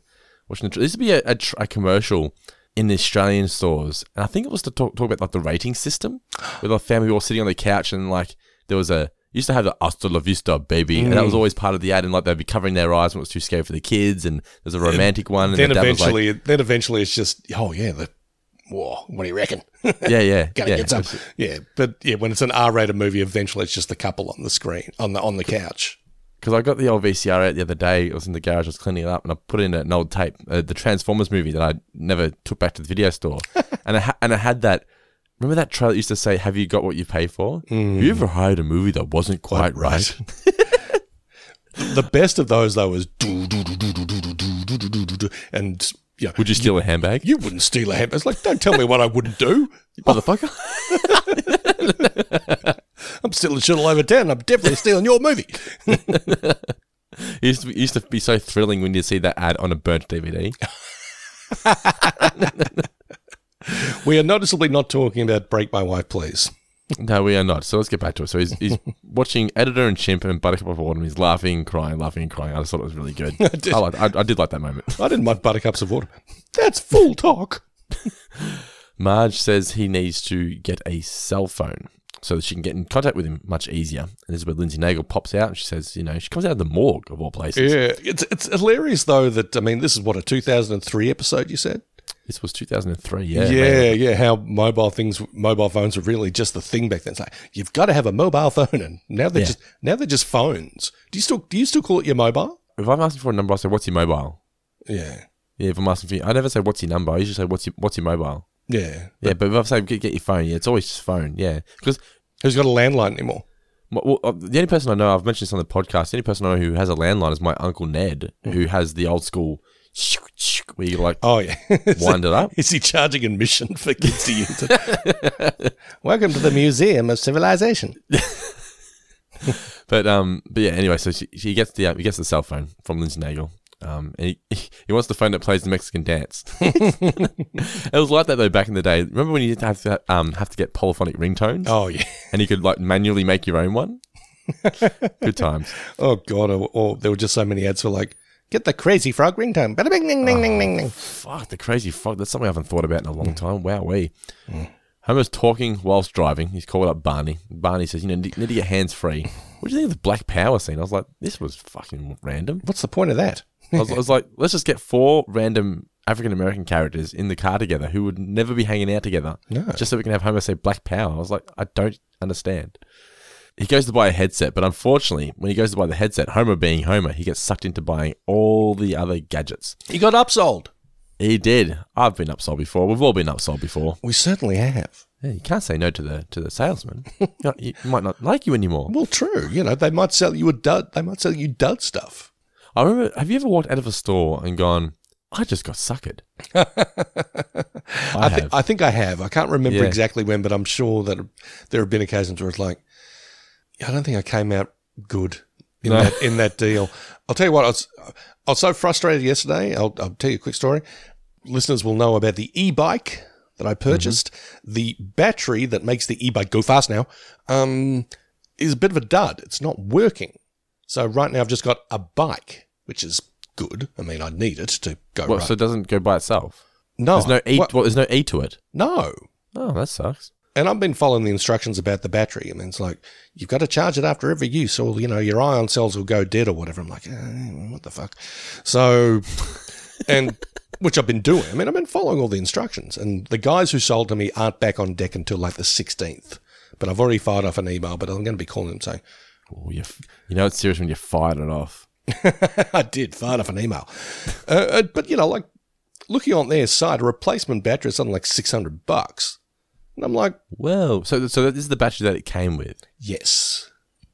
watching. The, this would be a, a, tr- a commercial in the Australian stores, and I think it was to talk, talk about like the rating system, with the family all sitting on the couch and like there was a used to have the hasta la vista baby, and Mm. that was always part of the ad, and like they'd be covering their eyes when it was too scary for the kids, and there's a romantic one, and then the dad like, eventually, then eventually, it's just oh yeah, the whoa, what do you reckon? yeah, yeah, Gotta yeah. get some. Yeah, but yeah, when it's an R-rated movie, eventually it's just the couple on the screen on the on the couch. Because I got the old VCR out the other day. It was in the garage. I was cleaning it up, and I put in an old tape, uh, the Transformers movie that I never took back to the video store, and I ha- and I had that. Remember that trailer used to say, "Have you got what you pay for?" Have you ever hired a movie that wasn't quite right? the best of those though was do do do do do do do do do do and yeah, Would you steal a handbag, you wouldn't steal a hand. It's like don't tell me what I wouldn't do. motherfucker? I'm stealing shit all over town. I'm definitely stealing your movie. it used to be, it used to be so thrilling when you see that ad on a burnt DVD. We are noticeably not talking about Brake My Wife, please. no, we are not. So let's get back to it. So he's, he's watching Editor and Chimp and Buttercup of Autumn. He's laughing, crying, laughing, and crying. I just thought it was really good. I, did. liked, I, I did like that moment. I didn't mind buttercups of water. That's full talk. Marge says he needs to get a cell phone so that she can get in contact with him much easier. And this is where Lindsey Naegle pops out and she says, you know, she comes out of the morgue of all places. Yeah, it's it's hilarious though that I mean this is what a 2003 episode you said. This was 2003, yeah. Yeah, man. yeah, How mobile things, mobile phones were really just the thing back then. It's like you've got to have a mobile phone, and now they're Yeah. just now they're just phones. Do you still do you still call it your mobile? If I'm asking for a number, I say, what's your mobile? Yeah, Yeah, if I'm asking for you, I never say, what's your number? I usually say, what's your, what's your mobile? yeah. Yeah, but if I say, get, get your phone, yeah, it's always just phone, yeah. Because Who's got a landline anymore? well, uh, the only person I know, I've mentioned this on the podcast, the only person I know who has a landline is my Uncle Ned, who has the old school, where you like Oh yeah, wind it up. Is he charging admission for kids to use it? Welcome to the Museum of Civilization. But um, but yeah. Anyway, so she, she gets the uh, he gets the cell phone from Lindsey Naegle. Um, and he, he wants the phone that plays the Mexican dance. it was like that though back in the day. Remember when you to have to um have to get polyphonic ringtones, Oh yeah. and you could like manually make your own one. Good times. Oh god. Or, or there were just so many ads for like get the crazy frog ringtone. Bada bing ding ding ding ding ding. Oh, fuck the crazy frog. That's something I haven't thought about in a long mm. time. Wow, we. Mm. Homer's talking whilst driving. He's called up Barney. Barney says, "You know, need need to get hands free." What do you think of the Black Power scene? I was like, "This was fucking random." What's the point of that? I was, I was like, let's just get four random African American characters in the car together who would never be hanging out together. No. Just so we can have Homer say Black Power. I was like, I don't understand. He goes to buy a headset, but unfortunately, when he goes to buy the headset, Homer being Homer, he gets sucked into buying all the other gadgets. He got upsold. He did. I've been upsold before. We've all been upsold before. We certainly have. Yeah, you can't say no to the to the salesman. You- you might not like you anymore. Well, true. You know, they might sell you a dud. They might sell you dud stuff. I remember. Have you ever walked out of a store and gone, "I just got suckered"? I, I, thi- have. I think I have. I can't remember Yeah. exactly when, but I'm sure that there have been occasions where it's like, I don't think I came out good in No. that in that deal. I'll tell you what. I was, I was so frustrated yesterday. I'll, I'll tell you a quick story. Listeners will know about the e-bike that I purchased, the battery that makes the e-bike go fast now um, is a bit of a dud. It's not working. So right now I've just got a bike, which is good. I mean, I need it to go right. so it doesn't go by itself? no, There's no e. what- Well, there's no e to it. no. Oh, that sucks. And I've been following the instructions about the battery. I mean, it's like you've got to charge it after every use, or you know your ion cells will go dead or whatever. I'm like, eh, what the fuck? So, and which I've been doing. I mean, I've been following all the instructions, and the guys who sold to me aren't back on deck until like the 16th. But I've already fired off an email, but I'm going to be calling them saying Oh, you, f- you know it's serious when you fired it off. I did fired off an email. Uh, uh, but you know, like looking on their site, a replacement battery is something like 600 bucks, and I'm like, Well, so so this is the battery that it came with. yes,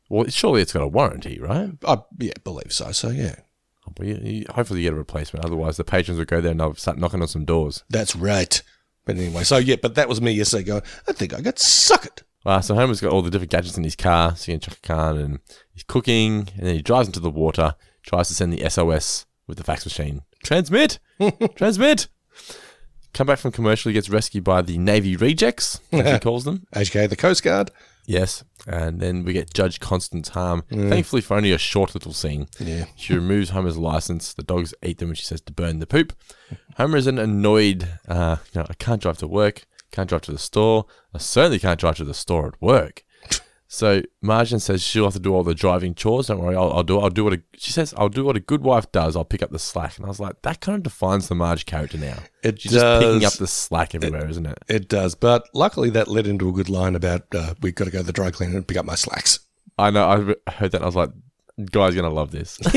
Well, surely it's got a warranty, right? I yeah believe so. So yeah. Well, you, you, hopefully you get a replacement. Otherwise, the patrons will go there and they'll start knocking on some doors. That's right. But anyway, so yeah, but that was me yesterday going, I think I got suckered. Uh, so Homer's got all the different gadgets in his car. So he can chuck a car and he's cooking, and then he drives into the water, tries to send the SOS with the fax machine. Transmit, transmit. Come back from commercial, he gets rescued by the Navy rejects, as he calls them. HK, the Coast Guard. Yes, and then we get Judge Constance Harm. Thankfully, for only a short little scene, Yeah. she removes Homer's license. The dogs eat them, and she says to burn the poop. Homer is an annoyed. Uh, you know, I can't drive to work. Can't drive to the store. I certainly can't drive to the store at work. So Marjan says she'll have to do all the driving chores. Don't worry, I'll, I'll do. I'll do what a. She says I'll do what a good wife does. I'll pick up the slack. And I was like, that kind of defines the Marge character now. It She's just picking up the slack everywhere, isn't it? It does. But luckily, that led into a good line about uh, we've got to go to the dry cleaner and pick up my slacks. I know. I re- heard that. and I was like, guy's are gonna love this.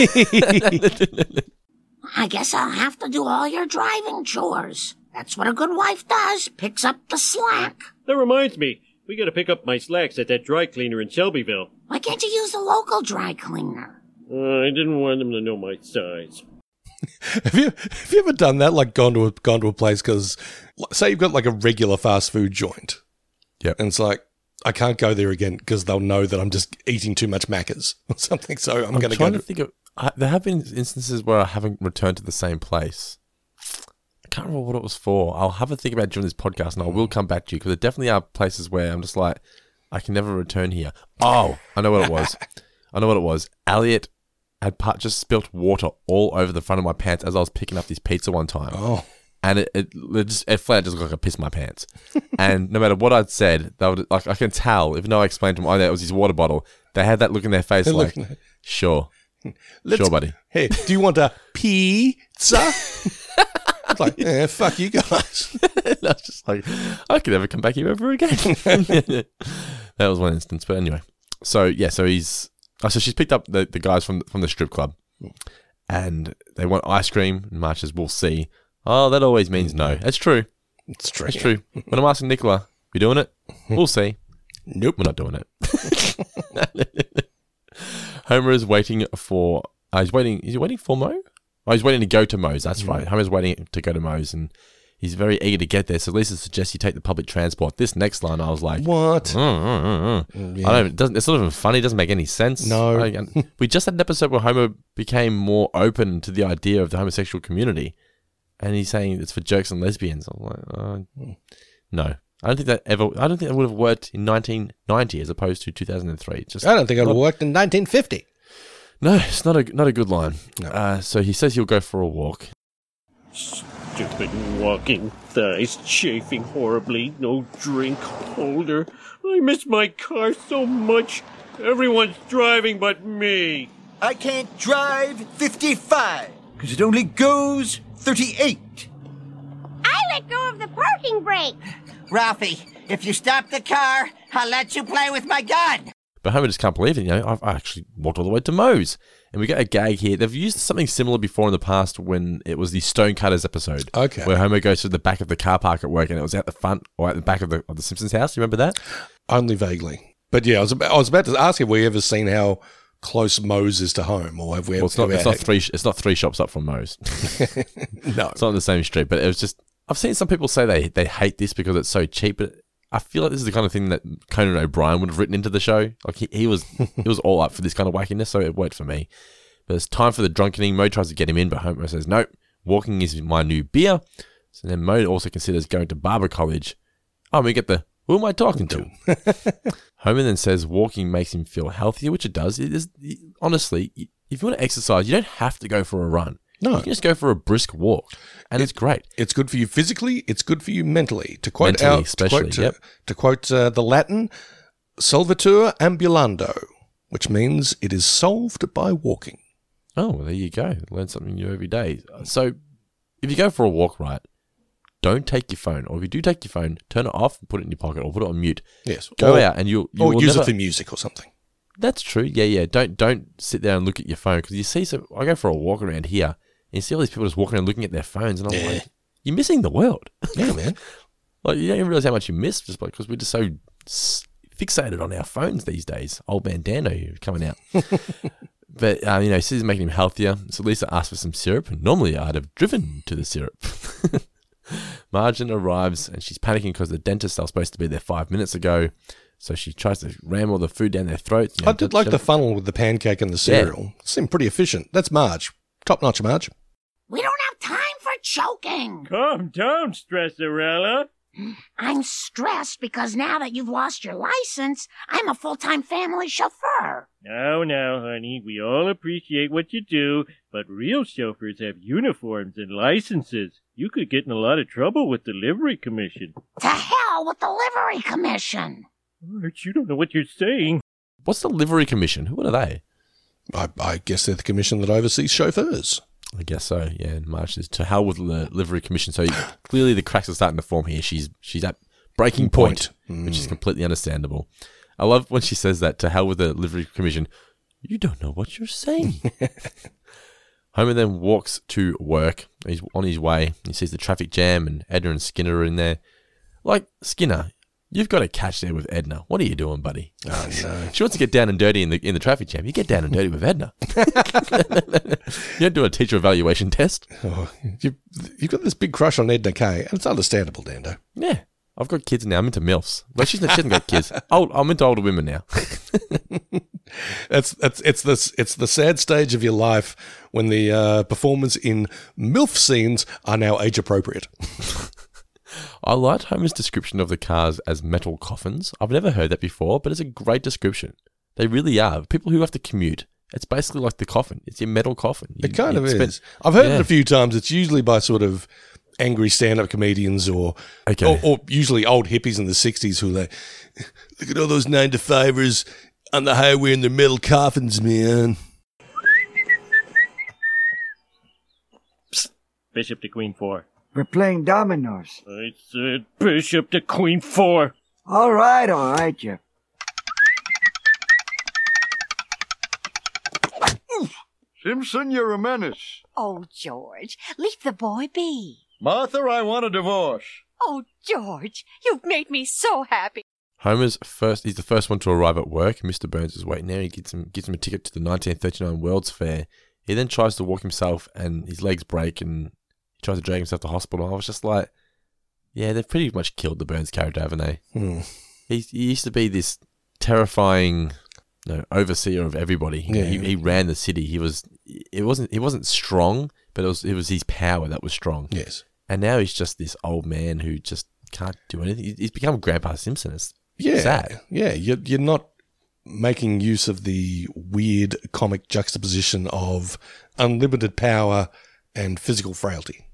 I guess I'll have to do all your driving chores. That's what a good wife does, picks up the slack. That reminds me, we gotta pick up my slacks at that dry cleaner in Shelbyville. Why can't you use a local dry cleaner? Uh, I didn't want them to know my size. Have you have you ever done that? Like gone to a gone to a place because say you've got like a regular fast food joint. Yeah. And it's like I can't go there again because they'll know that I'm just eating too much Maccas or something. So I'm, I'm going to trying go. to think of. I, there have been instances where I haven't returned to the same place. I can't remember what it was for. I'll have a think about it during this podcast, and I will come back to you because there definitely are places where I'm just like, I can never return here. Oh, I know what it was. I know what it was. Elliot had part, just spilt water all over the front of my pants as I was picking up this pizza one time. Oh, and it it, it just it flat just looked like I pissed my pants. and no matter what I'd said, they would like I can tell. Even though I explained to them, oh, that was his water bottle. They had that look in their face, They're like, looking at- sure, let's, sure, buddy. Hey, do you want a pizza? it's like, yeah, fuck you guys. I was just like, I could never come back here ever again. that was one instance, but anyway. So yeah, so he's oh, so she's picked up the, the guys from from the strip club, and they want ice cream. And Marge says, "We'll see." Oh, that always means no. That's true. It's true. That's true. When I'm asking Nicola, "We doing it?" We'll see. Nope. We're not doing it. Homer is waiting for. Uh, he's waiting. Is he waiting for Moe? Oh, he's waiting to go to Moe's. That's right. Homer's waiting to go to Moe's, and he's very eager to get there. So Lisa suggests you take the public transport. This next line, I was like, What? "Mm, mm, mm, mm." I don't. It doesn't. It's not even funny. It doesn't make any sense. No. We just had an episode where Homer became more open to the idea of the homosexual community, and he's saying it's for jerks and lesbians. I'm like, uh, no. I don't think that ever. I don't think that would have worked in 1990 as opposed to 2003. Just I don't think it would have worked in 1950. No, it's not a not a good line. No. Uh, so he says he'll go for a walk. Stupid walking thighs chafing horribly, no drink holder. I miss my car so much. Everyone's driving but me. I can't drive 55 because it only goes 38. I let go of the parking brake. Ralphie, if you stop the car, I'll let you play with my gun. But Homer just can't believe it. You know, I've actually walked all the way to Moe's. And we get a gag here. They've used something similar before in the past when it was the Stonecutters episode. Okay. Where Homer goes to the back of the car park at work and it was at the front or at the back of the, of the Simpsons house. You remember that? Only vaguely. But yeah, I was about, I was about to ask if we ever seen how close Moe's is to home? Or have we Well, it's not, ever it's not three. It's not three shops up from Moe's. No. It's not on the same street, but it was just. I've seen some people say they they hate this because it's so cheap, but I feel like this is the kind of thing that Conan O'Brien would have written into the show. Like he, he was he was all up for this kind of wackiness, so it worked for me. But it's time for the drunkening. Moe tries to get him in, but Homer says no. Walking is my new beer. So then Moe also considers going to barber college. Oh, we get the who am I talking to? Homer then says walking makes him feel healthier, which it does. It is honestly, if you want to exercise, you don't have to go for a run. No. you can just go for a brisk walk, and it's great. It's good for you physically. It's good for you mentally. To quote Mentally out, especially, to quote, uh, yep. to quote uh, the Latin, "Solvitur ambulando," which means it is solved by walking. Oh, well, there you go. Learn something new every day. So, if you go for a walk, right, don't take your phone, or if you do take your phone, turn it off and put it in your pocket, or put it on mute. Yes, Go or, out and you'll, you or use never, it for music or something. That's true. Yeah, yeah. Don't don't sit there and look at your phone because you see. So I go for a walk around here, you see all these people just walking around looking at their phones, and I'm Yeah. like, you're missing the world. Yeah, man. like you don't even realize how much you miss just because we're just so fixated on our phones these days. Old man Dando coming out. but uh, you know, Susan's making him healthier. So Lisa asked for some syrup. Normally, I'd have driven to the syrup. Margin arrives and she's panicking because the dentists are supposed to be there five minutes ago. So she tries to ram all the food down their throats. you know, I did like the funnel with the pancake and the cereal. Seemed pretty efficient. That's Marge. Top notch, Marge. We don't have time for choking. Calm down, Stresserella. I'm stressed because now that you've lost your license, I'm a full time family chauffeur. Now, now, honey, we all appreciate what you do, but real chauffeurs have uniforms and licenses. You could get in a lot of trouble with the livery commission. To hell with the livery commission. Arch, you don't know what you're saying. What's the livery commission? What are they? I, I guess they're the commission that oversees chauffeurs. I guess so. Yeah, and Marge is to hell with the livery commission. So clearly the cracks are starting to form here. She's she's at breaking point, Point. which is mm. completely understandable. I love when she says that to hell with the livery commission. You don't know what you're saying. Homer then walks to work. He's on his way. He sees the traffic jam and Edna and Skinner are in there. Like Skinner, you've got a catch there with Edna. What are you doing, buddy? Oh, no. She wants to get down and dirty in the in the traffic jam. You get down and dirty with Edna. you don't do a teacher evaluation test. Oh, you, you've got this big crush on Edna Kay, and it's understandable, Dando. Yeah, I've got kids now. I'm into milfs. Well, she's not, she hasn't got kids. Old, I'm into older women now. It's it's it's this it's the sad stage of your life when the uh, performers in MILF scenes are now age appropriate. I liked Homer's description of the cars as metal coffins. I've never heard that before, but it's a great description. They really are. People who have to commute, it's basically like the coffin. It's your metal coffin. You- It kind of spend- is. I've heard it a few times. It's usually by sort of angry stand-up comedians or, Okay. or or usually old hippies in the '60s who are like, look at all those nine to fivers on the highway in their metal coffins, man. Bishop to Queen four. We're playing dominoes. I said uh, Bishop to Queen four. All right, all right, Jeff. Simpson, you're a menace. Oh, George, leave the boy be. Martha, I want a divorce. Oh, George, you've made me so happy. Homer's first. He's the first one to arrive at work. Mr. Burns is waiting there. He gets him gives him a ticket to the 1939 World's Fair. He then tries to walk himself, and his legs break, and he tries to drag himself to hospital. I was just like, yeah, they've pretty much killed the Burns character, haven't they? Hmm. He, he used to be this terrifying, you know, overseer of everybody. Yeah. he, he ran the city. He was. It wasn't. He wasn't strong, but it was. It was his power that was strong. Yes. And now he's just this old man who just can't do anything. He's become Grandpa Simpson. It's Yeah. sad. Yeah. You're, you're not making use of the weird comic juxtaposition of unlimited power and physical frailty.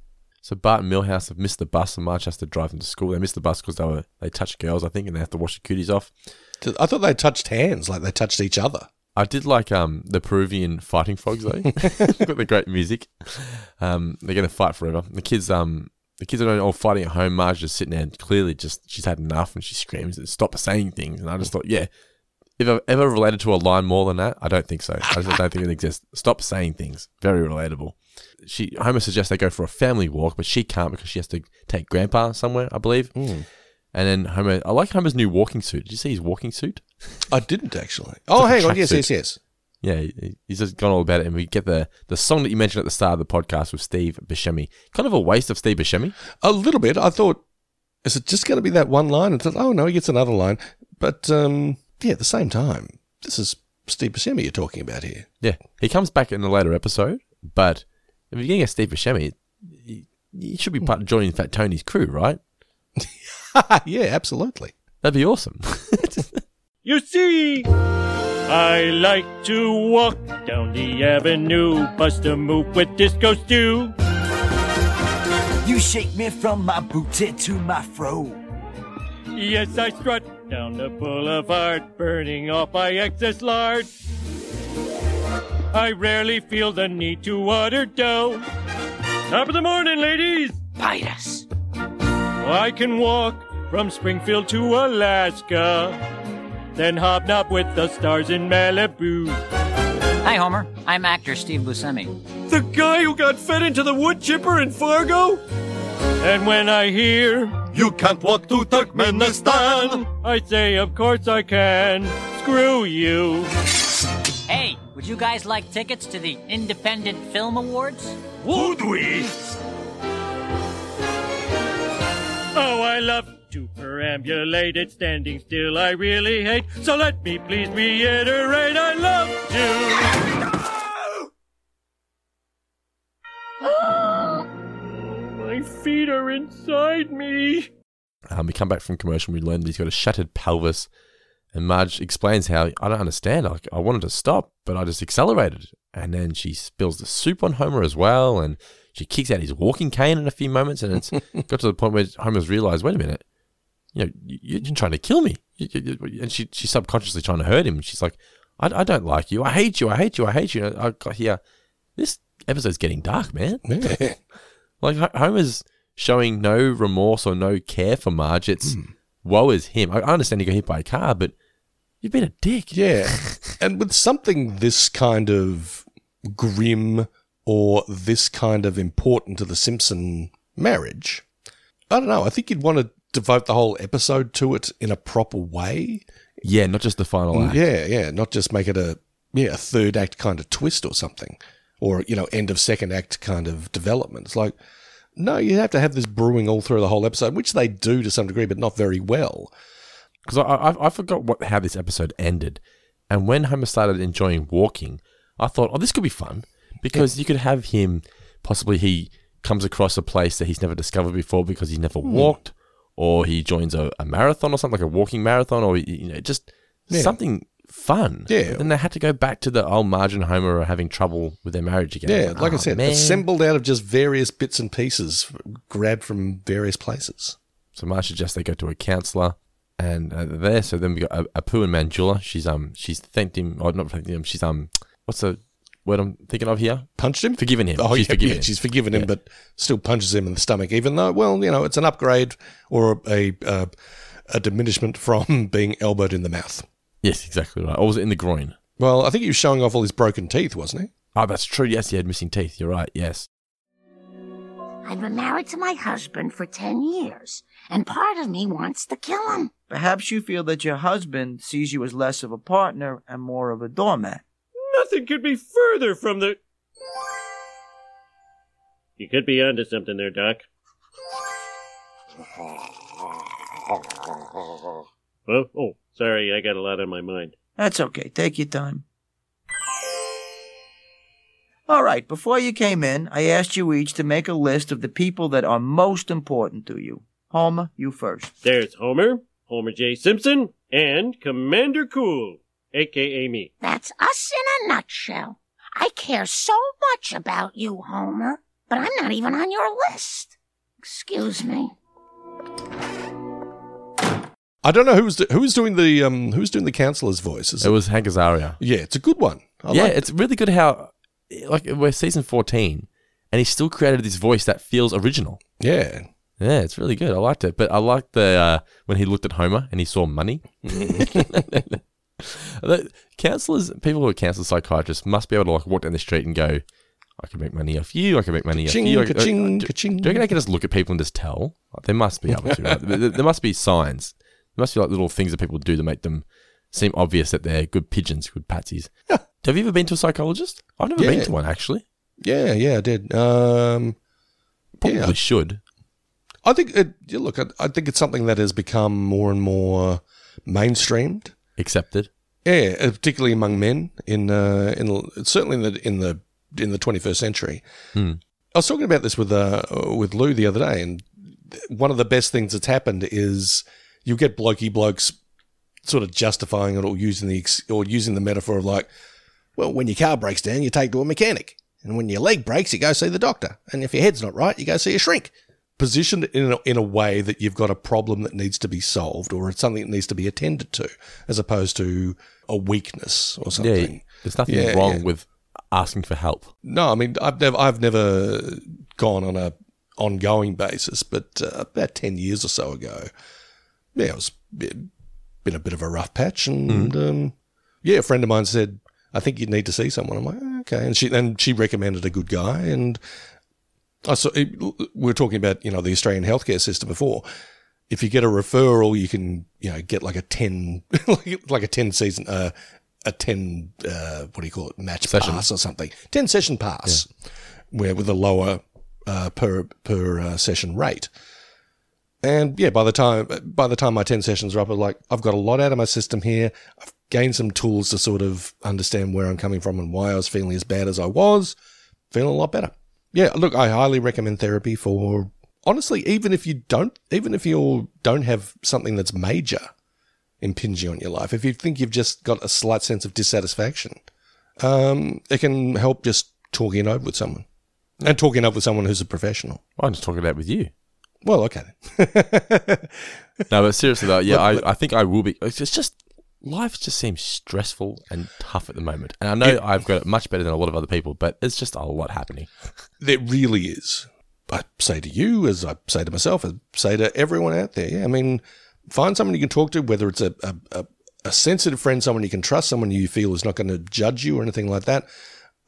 So Bart and Milhouse have missed the bus, and Marge has to drive them to school. They missed the bus because they were they touched girls, I think, and they have to wash the cooties off. I thought they touched hands, like they touched each other. I did like um the Peruvian fighting frogs though. Got the great music. Um, they're gonna fight forever. The kids um the kids are all fighting at home. Marge just sitting there, and clearly just she's had enough, and she screams, and "Stop saying things!" And I just thought, yeah. If I've ever related to a line more than that, I don't think so. I just don't think it exists. Stop saying things. Very relatable. She Homer suggests they go for a family walk, but she can't because she has to take Grandpa somewhere, I believe. And then Homer, I like Homer's new walking suit. Did you see his walking suit? I didn't actually. Oh, like hang on. Yes, tracksuit. yes, yes. Yeah, he's just gone all about it, and we get the the song that you mentioned at the start of the podcast with Steve Buscemi. Kind of a waste of Steve Buscemi. A little bit. I thought, is it just going to be that one line? And thought, oh no, he gets another line. But um, yeah, at the same time, this is Steve Buscemi you're talking about here. Yeah, he comes back in a later episode, but if you're getting a Steve Buscemi, he- you should be part of joining Fat Tony's crew, right? yeah, absolutely. That'd be awesome. You see, I like to walk down the avenue, bust a move with disco stew. You shake me from my booty to my fro. Yes, I strut down the boulevard, burning off my excess lard. I rarely feel the need to water down. Top of the morning, ladies. Bite us. I can walk from Springfield to Alaska, then hobnob with the stars in Malibu. Hi, Homer. I'm actor Steve Buscemi. The guy who got fed into the wood chipper in Fargo? And when I hear you can't walk to Turkmenistan, I say, of course I can. Screw you. Hey, would you guys like tickets to the Independent Film Awards? Would we? Oh, I love to perambulate it, standing still I really hate. So let me please reiterate, I love to. My feet are inside me. Um, we come back from commercial. We learn that he's got a shattered pelvis, and Marge explains how I don't understand. Like I wanted to stop, but I just accelerated, and then she spills the soup on Homer as well, and she kicks out his walking cane in a few moments, and it's got to the point where Homer's realized, wait a minute, you know, you- you're trying to kill me, and she she's subconsciously trying to hurt him. She's like, I, I don't like you. I hate you. I hate you. I hate you. I got here. This episode's getting dark, man. Yeah. Like Homer's showing no remorse or no care for Marge. It's hmm. woe is him. I I understand he got hit by a car, but you've been a dick. Yeah. and with something this kind of grim or this kind of important to the Simpson marriage, I don't know. I think you'd want to devote the whole episode to it in a proper way. Yeah, not just the final mm, act. Yeah, yeah. Not just make it a yeah, a third act kind of twist or something. Or, you know, end of second act kind of development. It's like no, you have to have this brewing all through the whole episode, which they do to some degree, but not very well. Because I, I I forgot what how this episode ended, and when Homer started enjoying walking, I thought, oh, this could be fun because you could have him possibly he comes across a place that he's never discovered before because he never hmm. walked, or he joins a, a marathon or something like a walking marathon, or you know just Yeah. something fun. Yeah. But then they had to go back to the old Marge and Homer are having trouble with their marriage again. Yeah, like I "Oh, said, man." assembled out of just various bits and pieces grabbed from various places. So Marge suggests they go to a counselor, and uh, there. So then we got uh, Apu and Manjula. She's um she's thanked him, or not thanked him. She's um what's the word I'm thinking of here? Punched him? Forgiven him. Oh, she's yeah, forgiven yeah, him. she's forgiven him, Yeah. but still punches him in the stomach, even though, well, you know, it's an upgrade or a, a, a diminishment from being elbowed in the mouth. Yes, exactly right. Or was it in the groin? Well, I think he was showing off all his broken teeth, wasn't he? Oh, that's true. Yes, he had missing teeth. You're right. Yes. I've been married to my husband for 10 years, and part of me wants to kill him. Perhaps you feel that your husband sees you as less of a partner and more of a doormat. Nothing could be further from the. You could be onto something there, Doc. Oh, oh, sorry, I got a lot on my mind. That's okay. Take your time. All right, before you came in, I asked you each to make a list of the people that are most important to you. Homer, you first. There's Homer, Homer J. Simpson, and Commander Cool, aka me. That's us in a nutshell. I care so much about you, Homer, but I'm not even on your list. Excuse me. I don't know who's do- who's doing the um who's doing the counselor's voice. Is It was Hank Azaria. yeah, it's a good one. I yeah, like it's really good how, like, we're season 14, and he still created this voice that feels original. Yeah. Yeah, it's really good. I liked it. But I liked the uh, when he looked at Homer and he saw money. the counselors, people who are counselor psychiatrists, must be able to like walk down the street and go, "I can make money off you. I can make money Ka-ching, off you." I- I- ka-ching, do, ka-ching. do you reckon they can just look at people and just tell? Like, they must be able to. Right? there must be signs. There must be like little things that people do to make them seem obvious that they're good pigeons, good patsies. Have you ever been to a psychologist? I've never been to one actually. Yeah, yeah, I did. Um Probably Yeah. should. I think it yeah, look, I, I think it's something that has become more and more mainstreamed. Accepted. Yeah, uh, particularly among men in uh, in certainly in the in the in the 21st century. Hmm. I was talking about this with uh, with Lou the other day, and one of the best things that's happened is you get blokey blokes sort of justifying it or using the or using the metaphor of like, well, when your car breaks down, you take to a mechanic, and when your leg breaks, you go see the doctor, and if your head's not right, you go see a shrink. Positioned in a, in a way that you've got a problem that needs to be solved, or it's something that needs to be attended to, as opposed to a weakness or something. Yeah, there's nothing Yeah, wrong yeah. with asking for help. No, I mean I've never I've never gone on a ongoing basis, but uh, about ten years or so ago, yeah, it was been a bit of a rough patch, and um, yeah, a friend of mine said, "I think you need to see someone." I'm like, "Okay," and she and she recommended a good guy, and I saw we were talking about you know the Australian healthcare system before. If you get a referral, you can you know get like a ten like, like a ten season uh, a ten uh, what do you call it match Session. pass or something ten session pass where with a lower uh, per per uh, session rate. And yeah, by the time by the time my ten sessions are up, I'm like I've got a lot out of my system here. I've gained some tools to sort of understand where I'm coming from and why I was feeling as bad as I was. Feeling a lot better. Yeah, look, I highly recommend therapy for honestly, even if you don't, even if you don't have something that's major impinging on your life, if you think you've just got a slight sense of dissatisfaction, um, it can help just talking over with someone and talking over with someone who's a professional. I'm just talking about with you. Well, okay. No, but seriously though, yeah, Look, I, I think I will be. It's just, life just seems stressful and tough at the moment, and I know I've got it much better than a lot of other people, but it's just a lot happening. There really is. I say to you, as I say to myself, I say to everyone out there. Yeah, I mean, find someone you can talk to, whether it's a, a, a, a sensitive friend, someone you can trust, someone you feel is not going to judge you or anything like that.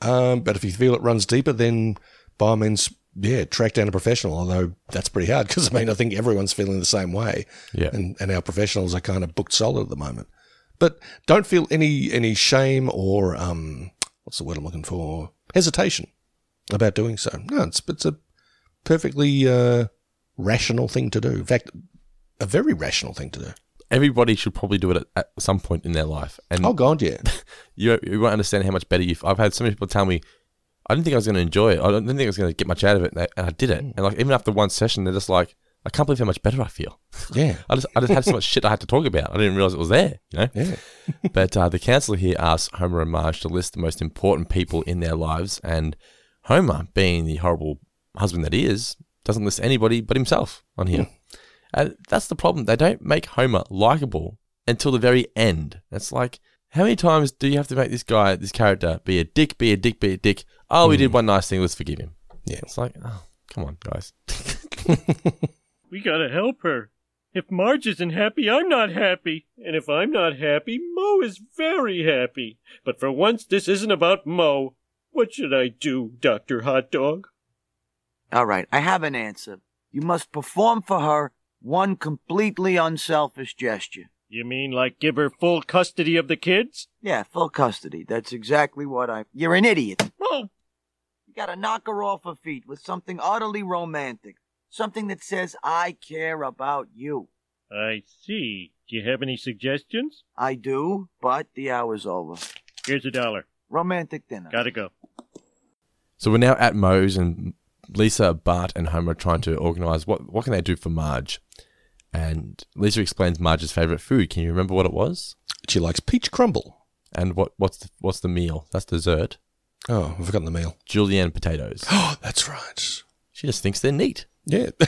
Um, but if you feel it runs deeper, then by all means, yeah, track down a professional. Although that's pretty hard because I mean, I think everyone's feeling the same way. Yeah. and and our professionals are kind of booked solid at the moment. But don't feel any any shame or um, what's the word I'm looking for? Hesitation about doing so. No, it's it's a perfectly uh, rational thing to do. In fact, a very rational thing to do. Everybody should probably do it at, at some point in their life, and Oh God, yeah. you you won't understand how much better you. I've had so many people tell me, I didn't think I was going to enjoy it. I didn't think I was going to get much out of it, and I, and I did it. And like even after one session, they're just like, I can't believe how much better I feel. Yeah. I just I just had so much shit I had to talk about. I didn't realize it was there. You know. Yeah. but uh, the counsellor here asks Homer and Marge to list the most important people in their lives, and Homer, being the horrible husband that he is, doesn't list anybody but himself on here. And that's the problem. They don't make Homer likable until the very end. It's like, how many times do you have to make this guy, this character, be a dick, be a dick, be a dick? Oh, we did hmm. one nice thing. Let's forgive him. Yeah. It's like, oh, come on, guys. We gotta help her. If Marge isn't happy, I'm not happy. And if I'm not happy, Moe is very happy. But for once, this isn't about Moe. What should I do, Dr. Hot Dog? All right, I have an answer. You must perform for her one completely unselfish gesture. You mean like give her full custody of the kids? Yeah, full custody. That's exactly what I. You're an idiot. Oh, You gotta knock her off her feet with something utterly romantic. Something that says, I care about you. I see. Do you have any suggestions? I do, but the hour's over. Here's a dollar. Romantic dinner. Gotta go. So we're now at Moe's, and Lisa, Bart, and Homer are trying to organise what what can they do for Marge. And Lisa explains Marge's favourite food. Can you remember what it was? She likes peach crumble. And what what's the, what's the meal? That's dessert. Oh, I've forgotten the meal. Julienne potatoes. Oh, that's right. She just thinks they're neat. Yeah.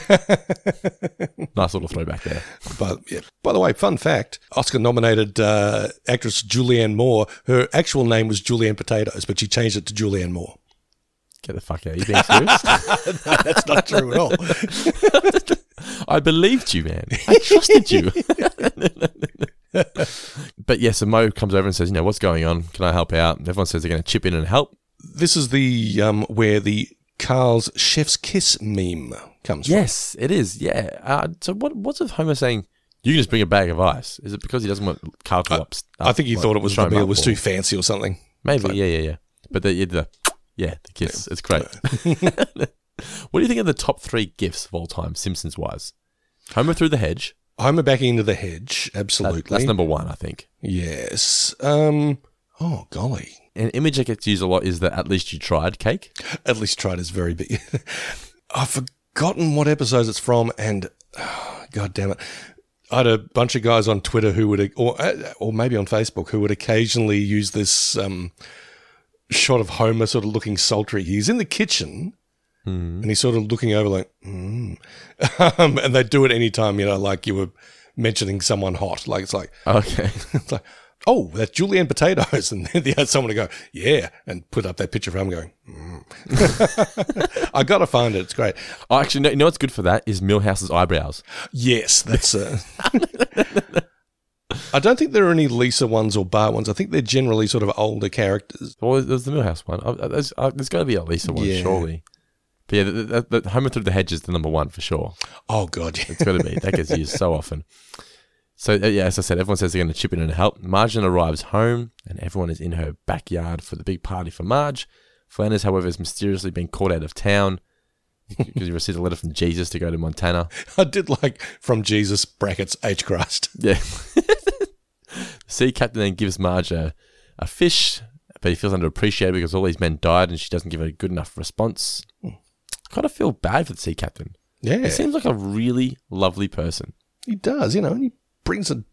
Nice little throwback there. But yeah. By the way, fun fact: Oscar-nominated uh, actress Julianne Moore. Her actual name was Julianne Potatoes, but she changed it to Julianne Moore. Get the fuck out. Are you being serious? no, that's not true at all. I believed you, man. I trusted you. but yeah, so Moe comes over and says, you know, what's going on? Can I help out? Everyone says they're going to chip in and help. This is the um, where the Carl's chef's kiss meme comes from. Yes, it is. Yeah. Uh, so what? What's with Homer saying? You can just bring a bag of ice. Is it because he doesn't want Carl from. I think he like, thought it was the meal was too fancy or something. Maybe. Fine. Yeah, yeah, yeah. But the, yeah, the yeah, the kiss. It's great. what do you think of the top three gifts of all time, Simpsons wise? Homer through the hedge. Homer backing into the hedge, That- absolutely. that's number one, I think. Yes. Um. Oh golly, an image that gets used a lot is the "at least you tried" cake. At least tried is very big. I've forgotten what episodes it's from, and god damn it. I had a bunch of guys on Twitter who would, or or maybe on Facebook, who would occasionally use this um, shot of Homer sort of looking sultry. He's in the kitchen, and he's sort of looking over like, mm. um, and they do it anytime, you know, like you were mentioning someone hot. Like it's like, Okay. it's like, oh, that's julienne potatoes, and then the other someone to go, yeah, and put up that picture of him going. Mm. I gotta find it. It's great. Oh, actually, no, you know what's good for that is Milhouse's eyebrows. Yes, that's. Uh, I don't think there are any Lisa ones or Bart ones. I think they're generally sort of older characters. Well, there's the Milhouse one. Uh, There's, uh, there's got to be at least one, Yeah. surely. But yeah, the, the, the Homer through the hedge is the number one for sure. Oh god, yeah. It's got to be. That gets used so often. So uh, yeah, as I said, everyone says they're going to chip in and help. Margin arrives home, and everyone is in her backyard for the big party for Marge. Flanders, however, has mysteriously been called out of town because he received a letter from Jesus to go to Montana. I did like from Jesus brackets H Christ. Yeah. the sea captain then gives Marge a, a fish, but he feels underappreciated because all these men died and she doesn't give a good enough response. Kind of feel bad for the sea captain. Yeah, He seems like a really lovely person. he does. You know, and he brings a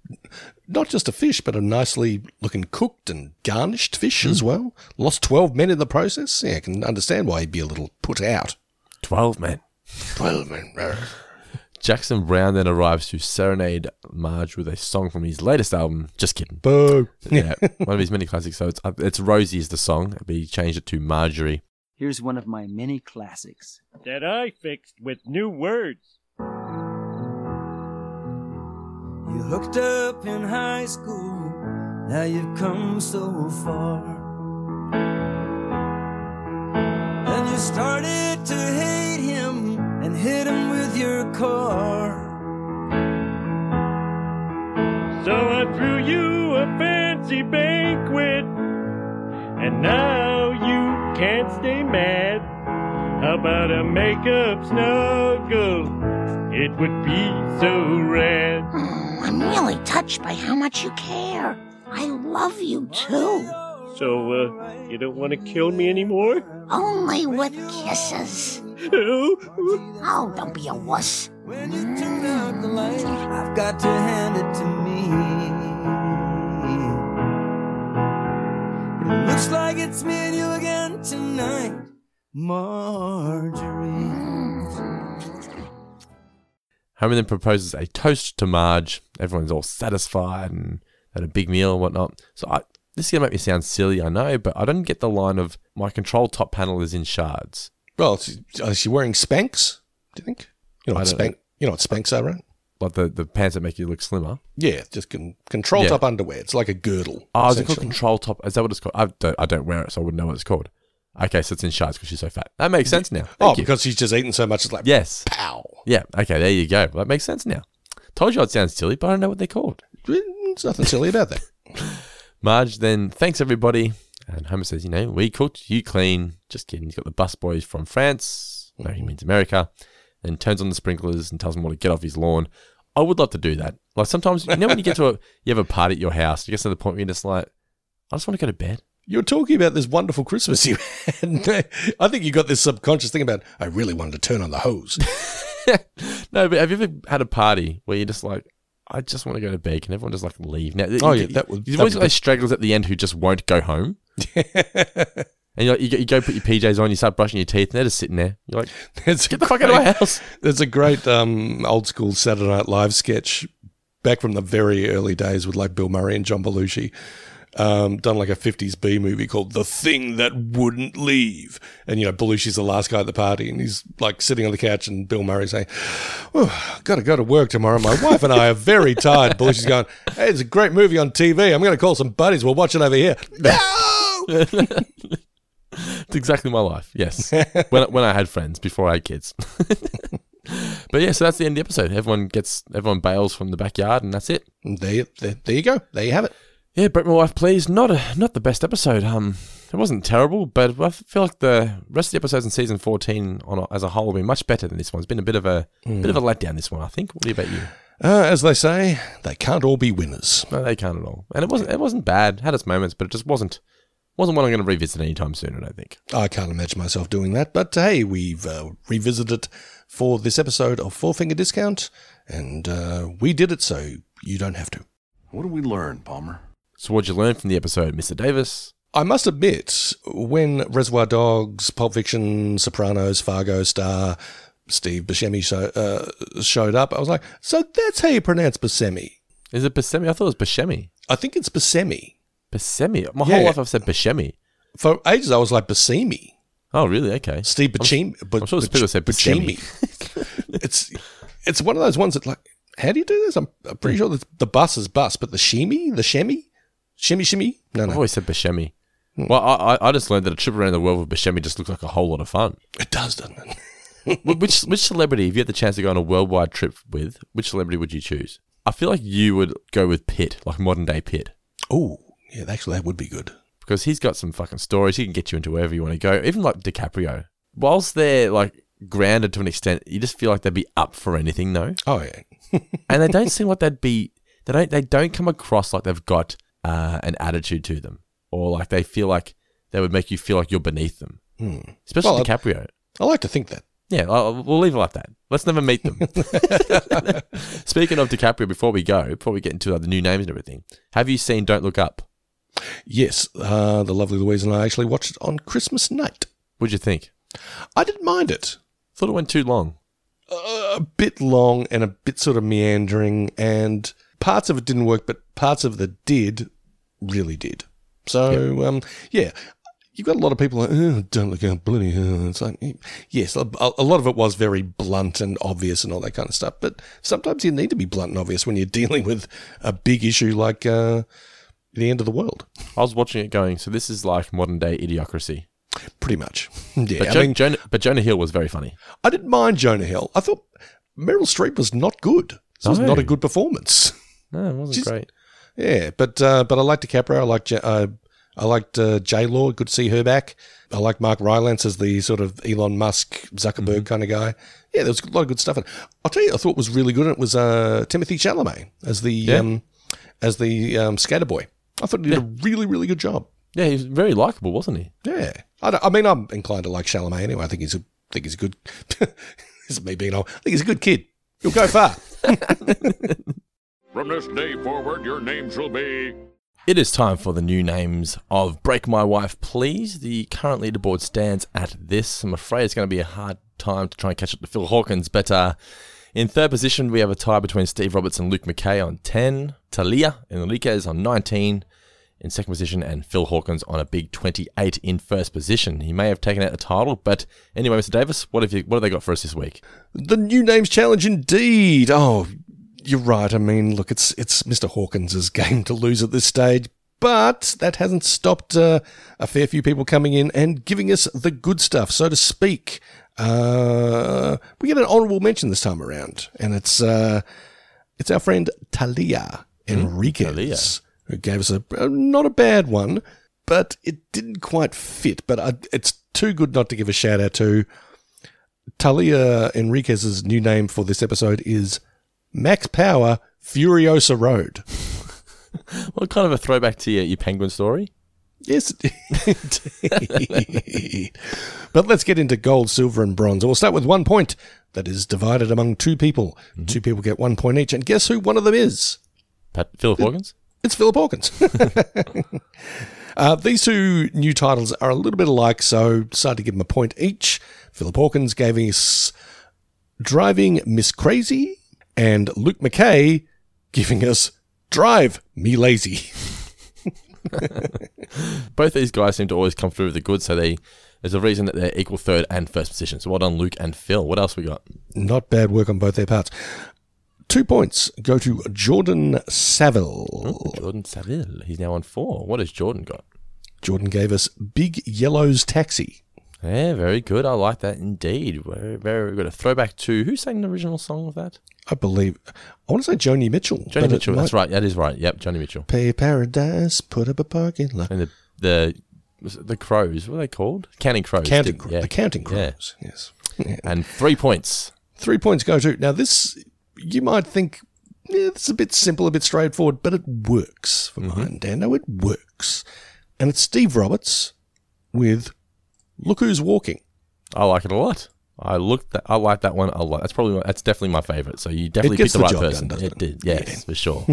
not just a fish, but a nicely looking cooked and garnished fish as well. Lost twelve men in the process. Yeah, I can understand why he'd be a little put out. 12 men. Twelve men. Jackson Browne then arrives to serenade Marge with a song from his latest album. Just kidding. Boo. Yeah, one of his many classics. So it's, uh, it's Rosie is the song, but he changed it to Marjorie. Here's one of my many classics. That I fixed with new words. You hooked up in high school, now you've come so far. And you started to hate him and hit him with your car. So I threw you a fancy banquet, and now you can't stay mad. How about a makeup snuggle? It would be so rad. Mm, I'm really touched by how much you care. I love you too. So, uh, you don't want to kill me anymore? Only with kisses. Oh, Oh, don't be a wuss. When you turn out the light, I've got to hand it to me. It looks like it's me and you again tonight, Marjorie. Homer then proposes a toast to Marge. Everyone's all satisfied and had a big meal and whatnot. So I, this is going to make me sound silly, I know, but I don't get the line of my control top panel is in shards. Well, is she wearing Spanx? Do you think? You know what Spank? You know what Spanx are, right? Like the, the pants that make you look slimmer. Yeah, just con- control Yeah. top underwear. It's like a girdle. Oh, is it called control top? Is that what it's called? I don't, I don't wear it, so I wouldn't know what it's called. Okay, so it's in shards because she's so fat. That makes sense now. Oh, you. because she's just eating so much. It's like Yes. pow. Yeah. Okay, there you go. That makes sense now. Told you it sounds silly, but I don't know what they're called. There's nothing silly about that. Marge then thanks everybody, and Homer says, "You know, we cooked, you clean." Just kidding. He's got the bus boys from France. No, he means America. And turns on the sprinklers and tells them all to get off his lawn. I would love to do that. Like sometimes, you know, when you get to a, you have a party at your house, you get to the point where you're just like, I just want to go to bed. You're talking about this wonderful Christmas you had. I think you got this subconscious thing about, I really wanted to turn on the hose. No, but have you ever had a party where you're just like, I just want to go to bed? Can everyone just like leave now? Oh, you- yeah, that You've always got those stragglers at the end who just won't go home. And you're like, you, go, you go put your PJs on, you start brushing your teeth, and they're just sitting there. You're like, It's get the fuck out of my house. There's a great um, old school Saturday Night Live sketch back from the very early days with like Bill Murray and John Belushi. Um, done like a 50s B movie called The Thing That Wouldn't Leave. And, you know, Belushi's the last guy at the party and he's like sitting on the couch and Bill Murray saying, oh, got to go to work tomorrow. My wife and I are very tired. Belushi's going, hey, it's a great movie on TV. I'm going to call some buddies. We'll watch it over here. No! It's exactly my life. Yes, when when I had friends before I had kids. but yeah, so that's the end of the episode. Everyone gets everyone bails from the backyard, and that's it. There, there, there you go. There you have it. Yeah, Brett, my wife, please. Not a not the best episode. Um, it wasn't terrible, but I feel like the rest of the episodes in season fourteen on a, as a whole will be much better than this one. It's been a bit of a bit of a letdown. This one, I think. What about you? Uh, as they say, they can't all be winners. No, they can't at all. And it wasn't it wasn't bad. It had its moments, but it just wasn't Wasn't one I'm going to revisit anytime soon, I don't think. I can't imagine myself doing that, but hey, we've uh, revisited for this episode of Four Finger Discount, and uh, we did it so you don't have to. What did we learn, Palmer? So, what'd you learn from the episode, Mr. Davis? I must admit, when Reservoir Dogs, Pulp Fiction, Sopranos, Fargo star Steve Buscemi show, uh, showed up, I was like, so that's how you pronounce Buscemi. Is it Buscemi? I thought it was Buscemi. I think it's Buscemi. Buscemi? My Yeah. whole life I've said Buscemi. For ages, I was like Buscemi. Oh, really? Okay. Steve Buscemi. I'm sure people said Buscemi. it's it's one of those ones that like, how do you do this? I'm, I'm pretty sure that the bus is bus, but the shimmy, the shemmy, shimmy, shimmy. No, I've no, always said Buscemi. Well, I, I- just learned that a trip around the world with Buscemi just looks like a whole lot of fun. it does, doesn't it? Which which celebrity, if you had the chance to go on a worldwide trip with, which celebrity would you choose? I feel like you would go with Pitt, like modern day Pitt, Oh, yeah, actually, that would be good. because he's got some fucking stories. He can get you into wherever you want to go. Even like DiCaprio, whilst they're like grounded to an extent, you just feel like they'd be up for anything, though. Oh yeah, and they don't seem like they'd be. They don't. They don't come across like they've got uh, an attitude to them, or like they feel like they would make you feel like you're beneath them. Hmm. Especially Well, I- DiCaprio. I like to think that. Yeah, I'll, we'll leave it like that. Let's never meet them. Speaking of DiCaprio, before we go, before we get into uh, the new names and everything, have you seen Don't Look Up? Yes, uh, the lovely Louise and I actually watched it on Christmas night. What'd you think? I didn't mind it. Thought it went too long. a bit long and a bit sort of meandering, and parts of it didn't work, but parts of it did really did. So, um, yeah, you've got a lot of people like, oh, don't look up, bloody hell. It's like, yes, a, a lot of it was very blunt and obvious and all that kind of stuff, but sometimes you need to be blunt and obvious when you're dealing with a big issue like uh, the end of the world. I was watching it going, so this is like modern day idiocracy. Pretty much. Yeah, But, I mean, Jonah, but Jonah Hill was very funny. I didn't mind Jonah Hill. I thought Meryl Streep was not good. This was not a good performance. No, it wasn't She's- great. Yeah, but uh, but I liked DiCaprio. I liked J- uh, I liked uh, J Law. Good to see her back. I like Mark Rylance as the sort of Elon Musk Zuckerberg kind of guy. Yeah, there was a lot of good stuff. I'll tell you, I thought was really good. And It was uh, Timothée Chalamet as the Yeah. um, as the um, skater boy. I thought he did a really really good job. Yeah, he was very likable, wasn't he? Yeah, I, I mean, I'm inclined to like Chalamet anyway. I think he's a think he's a good. this is me being old. I think he's a good kid. He'll go far. From this day forward, your names will be. It is time for the new names of Brake My Wife, Please. The current leaderboard stands at this. I'm afraid it's going to be a hard time to try and catch up to Phil Hawkins, but uh, in third position, we have a tie between Steve Roberts and Luke McKay on 10, Talia Enriquez on 19 in second position, and Phil Hawkins on a big 28 in first position. He may have taken out the title, but anyway, Mr. Davis, what have you? What have they got for us this week? The new names challenge, indeed. Oh, you're right. I mean, look, it's it's Mr. Hawkins's game to lose at this stage, but that hasn't stopped uh, a fair few people coming in and giving us the good stuff, so to speak. Uh, we get an honourable mention this time around, and it's uh, it's our friend Talia Enriquez Talia. who gave us a, a not a bad one, but it didn't quite fit. But I, it's too good not to give a shout out to. Talia Enriquez's new name for this episode is Max Power Furiosa Road. What kind of a throwback to your, your penguin story? Yes, indeed. but let's get into gold, silver, and bronze. We'll start with one point that is divided among two people. Two people get one point each. And guess who one of them is? Pat, Philip Hawkins? It's Philip Hawkins. uh, these two new titles are a little bit alike, so decided to give them a point each. Philip Hawkins gave us Driving Miss Crazy, and Luke McKay giving us Drive Me Lazy. Both these guys seem to always come through with the goods, so they there's a reason that they're equal third and first position. So well done, Luke and Phil. What else we got? Not bad work on both their parts. Two points go to Jordan Saville. Jordan Saville. He's now on four. What has Jordan got? Jordan gave us Big Yellow's Taxi. Yeah, very good. I like that indeed. Very, very good. A throwback to who sang the original song of that? I believe, I want to say Joni Mitchell. Joni Mitchell. That's right. That is right. Yep, Joni Mitchell. Pay paradise, put up a parking lot. And the the the crows. What are they called? Counting crows. Counting didn't- Cro- the Counting Yeah. Crows, yes. And three points. Three points go to. Now, this, you might think, yeah, it's a bit simple, a bit straightforward, but it works for Mm-hmm. mine, Dando. It works. and it's Steve Roberts with Look Who's Walking. I like it a lot. I looked. That, I like that one a lot. That's probably that's definitely my favorite. So you definitely picked the, the right person. done, it it? did. Yes, for sure.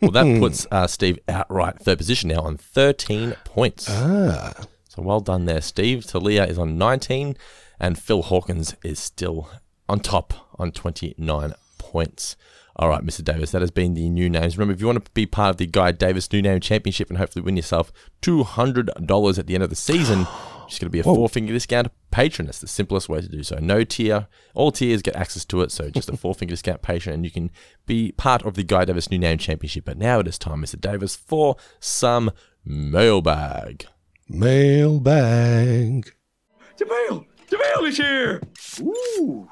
well, that puts uh, Steve outright third position now on thirteen points. Ah. So well done there, Steve. Talia is on nineteen, and Phil Hawkins is still on top on twenty nine points. All right, Mr. Davis, that has been the new names. Remember, if you want to be part of the Guy Davis New Name Championship and hopefully win yourself $200 at the end of the season, just going to be a four finger discount patron. That's the simplest way to do so. No tier. All tiers get access to it. So just a four finger discount patron, and you can be part of the Guy Davis New Name Championship. But now it is time, Mr. Davis, for some mailbag. Mailbag. DeVale! DeVale is here! Ooh!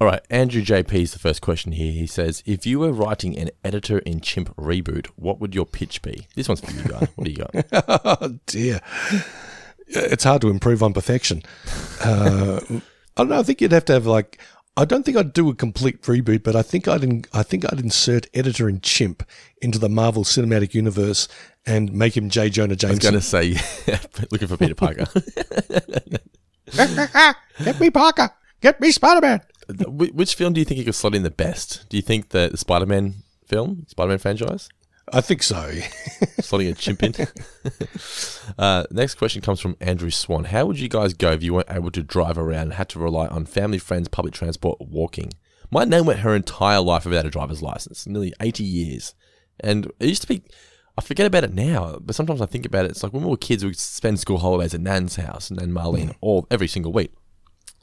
All right, Andrew JP is the first question here. He says, If you were writing an editor in Chimp reboot, what would your pitch be? This one's for you, guy. What do you got? oh dear. It's hard to improve on perfection. Uh, I don't know. I think you'd have to have like. I don't think I'd do a complete reboot, but I think I'd in, I think I'd insert editor in chimp into the Marvel Cinematic Universe and make him J. Jonah Jameson. I was going to say, looking for Peter Parker. Get me Parker. Get me Spider Man. Which film do you think you could slot in the best? Do you think the Spider Man film, Spider Man franchise? I think so. Slotting a chimp in. uh, next question comes from Andrew Swan. How would you guys go if you weren't able to drive around and had to rely on family, friends, public transport, walking? My nan went her entire life without a driver's license, nearly 80 years. And it used to be, I forget about it now, but sometimes I think about it. It's like when we were kids, we'd spend school holidays at Nan's house, and Nan Marlene, all every single week.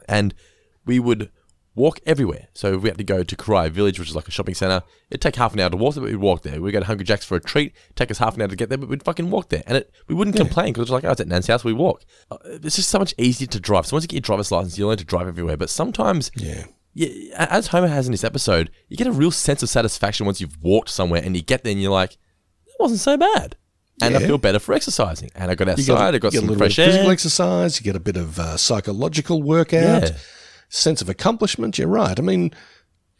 And we would walk everywhere. So if we had to go to Corio Village, which is like a shopping center, it'd take half an hour to walk there, but we'd walk there. We'd go to Hungry Jack's for a treat, take us half an hour to get there, but we'd fucking walk there. And it, we wouldn't complain because it's like, oh, it's at Nan's house, we walk. Uh, It's just so much easier to drive. So once you get your driver's license, you learn to drive everywhere. But sometimes, yeah. yeah, as Homer has in this episode, you get a real sense of satisfaction once you've walked somewhere and you get there and you're like, it wasn't so bad. And I feel better for exercising. And I got outside, I got you get a some little fresh bit of physical exercise. You get a bit of uh, psychological workout, Yeah. Sense of accomplishment. You're right. I mean,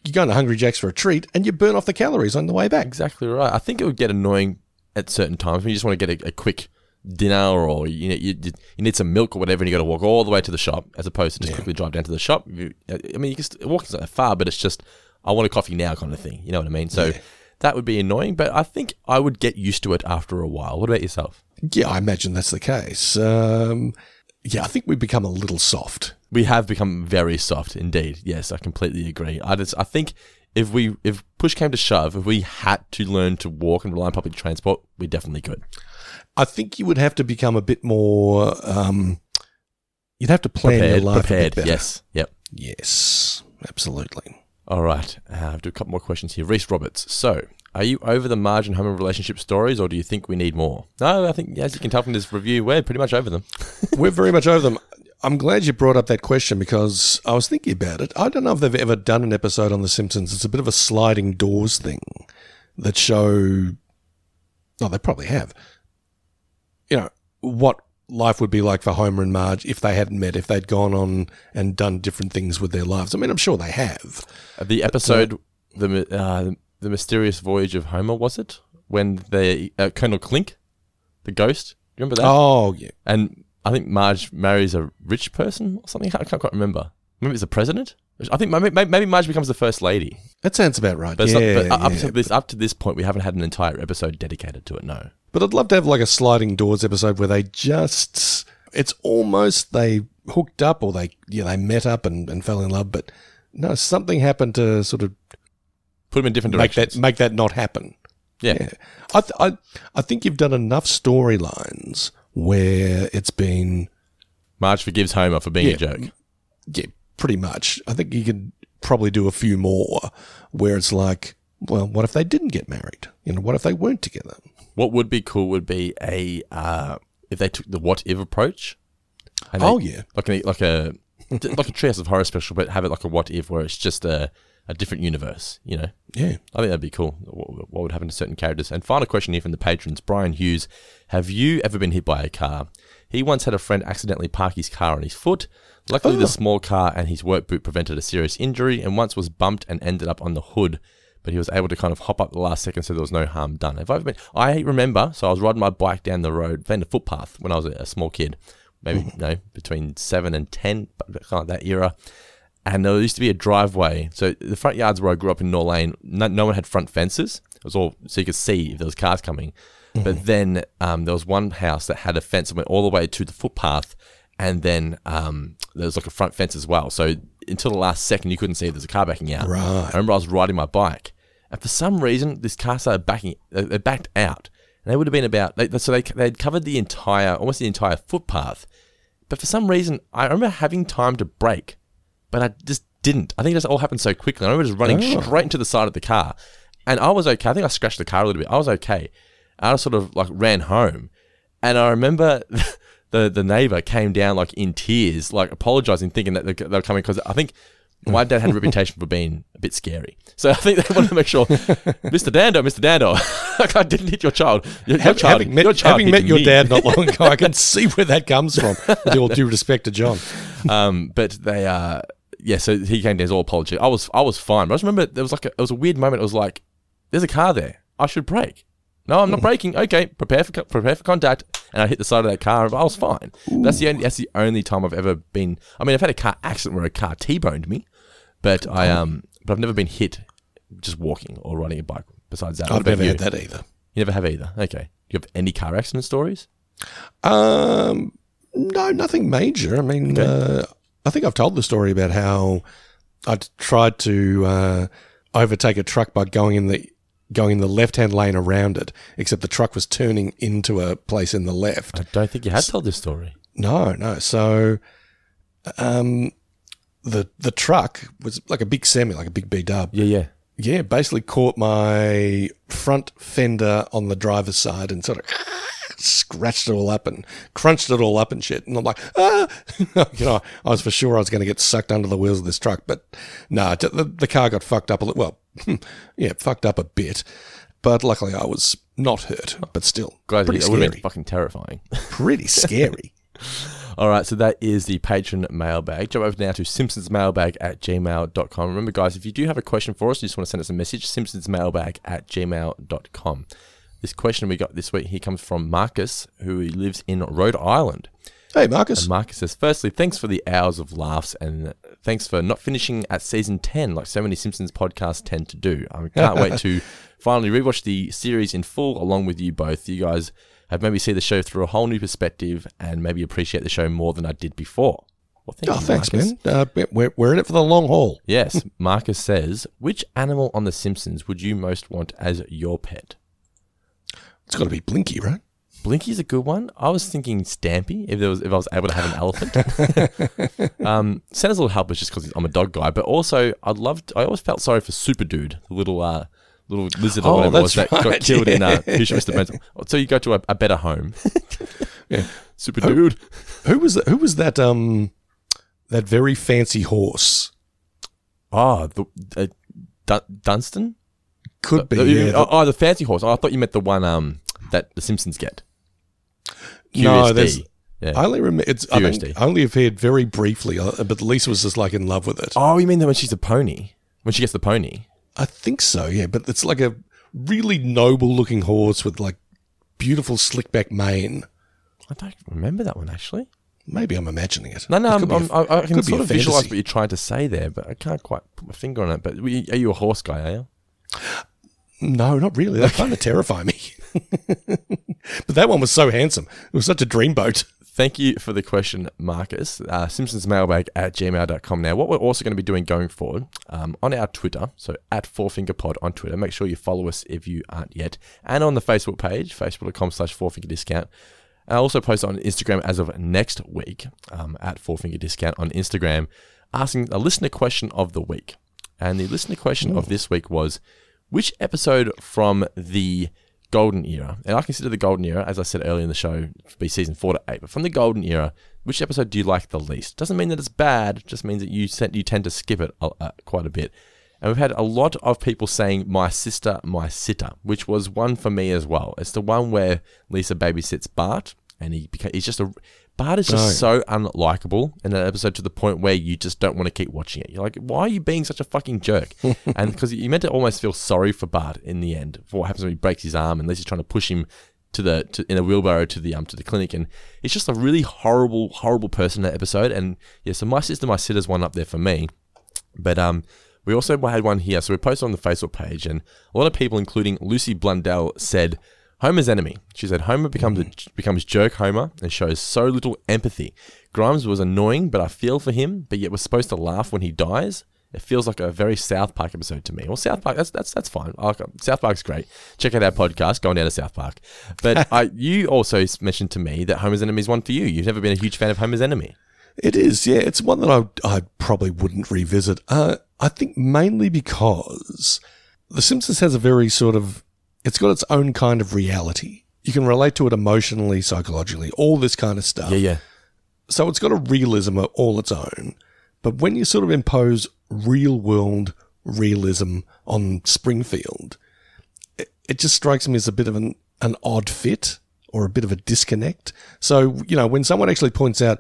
you're going to Hungry Jack's for a treat, and you burn off the calories on the way back. Exactly right. I think it would get annoying at certain times when you just want to get a, a quick dinner or you, know, you you need some milk or whatever, and you got to walk all the way to the shop as opposed to just quickly drive down to the shop. You, I mean, you can not that far, but it's just I want a coffee now kind of thing. You know what I mean? So that would be annoying, but I think I would get used to it after a while. What about yourself? Yeah, I imagine that's the case. Um, yeah, I think we've become a little soft. We have become very soft, indeed. Yes, I completely agree. I just, I think if we if push came to shove, if we had to learn to walk and rely on public transport, we definitely could. I think you would have to become a bit more. Um, you'd have to plan Prepared, your life prepared. a bit better. Yes, yep. Yes, absolutely. All right, uh, I've do a couple more questions here. Reese Roberts. So, are you over the margin home and relationship stories, or do you think we need more? No, I think as you can tell from this review, we're pretty much over them. We're very much over them. I'm glad you brought up that question because I was thinking about it. I don't know if they've ever done an episode on The Simpsons. It's a bit of a sliding doors thing that show. Oh, they probably have. You know what life would be like for Homer and Marge if they hadn't met, if they'd gone on and done different things with their lives. I mean, I'm sure they have. The episode, the uh, the mysterious voyage of Homer, was it when the uh, Colonel Klink, the ghost? Remember that? Oh, yeah. And I think Marge marries a rich person or something. I can't quite remember. Maybe it's the president. I think maybe, maybe Marge becomes the first lady. That sounds about right. But, yeah, not, but up yeah. to this up to this point, we haven't had an entire episode dedicated to it. No. But I'd love to have like a sliding doors episode where they just it's almost they hooked up or they yeah, they met up and, and fell in love, but no, something happened to sort of Put them in different make directions. that make that not happen. Yeah. I, th- I I think you've done enough storylines where it's been Marge forgives Homer for being Yeah. a joke. yeah, pretty much. I think you could probably do a few more where it's like, well, what if they didn't get married? You know, what if they weren't together? What would be cool would be a uh, if they took the what if approach. Oh, they- yeah. like a like a like a Treehouse of Horror special, but have it like a what if where it's just a a different universe. You know. Yeah. I think that'd be cool. What, what would happen to certain characters? And final question here from the patrons, Brian Hughes: Have you ever been hit by a car? He once had a friend accidentally park his car on his foot. Luckily, Oh. the small car and his work boot prevented a serious injury, and once was bumped and ended up on the hood. but he was able to kind of hop up the last second, so there was no harm done. If I've been, I remember, so I was riding my bike down the road, then the footpath when I was a, a small kid, maybe mm-hmm. you know between seven and ten, but kind of that era. And there used to be a driveway. So the front yards where I grew up in Norlane, no, no one had front fences. It was all so you could see if there was cars coming. But then um, there was one house that had a fence that went all the way to the footpath, and then um, there was like a front fence as well. So until the last second, you couldn't see if there's a car backing out. Right. I remember I was riding my bike, and for some reason, this car started backing. They, they backed out, and they would have been about. They, so they they'd covered the entire, almost the entire footpath. But for some reason, I remember having time to brake, but I just didn't. I think it just all happened so quickly. I remember just running Oh. straight into the side of the car, and I was okay. I think I scratched the car a little bit. I was okay. I just sort of like ran home, and I remember the the neighbor came down like in tears, like apologizing, thinking that they they were coming because I think my dad had a reputation for being a bit scary. So I think they wanted to make sure, Mr. Dando, Mr. Dando, like I didn't hit your child. Your, your child, having met, your child having met your dad not long ago, I can see where that comes from. With all due respect to John. um, but they, uh, yeah. So he came down all apology. I was, I was fine. But I just remember there was like a, it was a weird moment. It was like, there's a car there. I should brake. No, I'm not braking. Okay, prepare for prepare for contact, and I hit the side of that car. I was fine. That's the only that's the only time I've ever been. I mean, I've had a car accident where a car t-boned me, but I um, but I've never been hit just walking or riding a bike. Besides that, I've never you? had that either. You never have either. Okay. You have any car accident stories? Um, no, nothing major. I mean, uh, I think I've told the story about how I tried to uh, overtake a truck by going in the going in the left hand lane around it, except the truck was turning into a place in the left. I don't think you had told this story. No, no. So, um, the the truck was like a big semi, like a big B dub. Yeah, yeah. Yeah, basically caught my front fender on the driver's side and sort of scratched it all up and crunched it all up and shit. And I'm like, ah, you know, I was for sure I was going to get sucked under the wheels of this truck, but no, t- the, the car got fucked up a little. Well, yeah, fucked up a bit, but luckily I was not hurt. But still, Glad pretty it would have scary. been fucking terrifying. Pretty scary. All right, so that is the patron mailbag. Jump over now to simpsonsmailbag at gmail.com. Remember, guys, if you do have a question for us, you just want to send us a message, simpsonsmailbag at gmail.com. This question we got this week here comes from Marcus, who lives in Rhode Island. Hey, Marcus. And Marcus says, firstly, thanks for the hours of laughs and thanks for not finishing at season 10 like so many Simpsons podcasts tend to do. I can't wait to finally rewatch the series in full along with you both. You guys have made me see the show through a whole new perspective and maybe appreciate the show more than I did before. Well, thank Oh, you, thanks, Marcus. man. Uh, we're, we're in it for the long haul. Yes, Marcus says, which animal on The Simpsons would you most want as your pet? It's got to be Blinky, right? Blinky's a good one. I was thinking Stampy if there was if I was able to have an elephant. um, Santa's little helper just because I'm a dog guy, but also I loved. I always felt sorry for Super Dude, the little uh, little lizard or Oh, whatever was that that's got right, killed in uh, yeah. Who Mr. Burns. So you go to a, a better home. Yeah. Super Who- Dude. Who was that? Who was that? Um, that very fancy horse. Oh, the uh, Dun- Dunstan. Could be. Uh, yeah, oh, the- oh, the fancy horse. Oh, I thought you meant the one um that the Simpsons get. No, QSD. there's. Yeah. I only remember. It's. I, think, I only have heard very briefly, uh, but Lisa was just like in love with it. Oh, you mean that when she's a pony? When she gets the pony? I think so. Yeah, but it's like a really noble-looking horse with like beautiful slick back mane. I don't remember that one actually. Maybe I'm imagining it. No, no, It I'm, I'm, a- I I can sort of visualize what you're trying to say there, but I can't quite put my finger on it. But are you a horse guy? Are you? No, not really. They kind of terrify me. but that one was so handsome. It was such a dreamboat. Thank you for the question, Marcus. Uh, Simpsonsmailbag at gmail.com. Now, what we're also going to be doing going forward um, on our Twitter, so at fourfingerpod on Twitter, make sure you follow us if you aren't yet, and on the Facebook page, facebook.com slash fourfingerdiscount. I also post on Instagram as of next week um, at fourfingerdiscount on Instagram, asking a listener question of the week. And the listener question of this week was which episode from the golden era, and I consider the golden era, as I said earlier in the show, to be season four to eight, but from the golden era, which episode do you like the least? Doesn't mean that it's bad, just means that you, you tend to skip it uh, quite a bit. And we've had a lot of people saying My Sister, My Sitter, which was one for me as well. It's the one where Lisa babysits Bart, and he beca- he's just a. Bart is just No. so unlikable in that episode to the point where you just don't want to keep watching it. You're like, why are you being such a fucking jerk? and because you meant to almost feel sorry for Bart in the end for what happens when he breaks his arm, and Lisa's trying to push him to the to, in a wheelbarrow to the um to the clinic, and it's just a really horrible, horrible person in that episode. And yeah, so my sister, my sitter's one up there for me. But um, we also had one here. So we posted on the Facebook page, and a lot of people, including Lucy Blundell, said Homer's enemy. She said Homer becomes a, becomes jerk Homer and shows so little empathy. Grimes was annoying, but I feel for him. But yet we're supposed to laugh when he dies. It feels like a very South Park episode to me. Well, South Park, that's that's that's fine. I like it. South Park's great. Check out our podcast, going down to South Park. But I, you also mentioned to me that Homer's Enemy is one for you. You've never been a huge fan of Homer's Enemy. It is, yeah. It's one that I I probably wouldn't revisit. Uh, I think mainly because The Simpsons has a very sort of it's got its own kind of reality. You can relate to it emotionally, psychologically, all this kind of stuff. Yeah, yeah. So it's got a realism of all its own. But when you sort of impose real world realism on Springfield, it, it just strikes me as a bit of an, an odd fit or a bit of a disconnect. So, you know, when someone actually points out,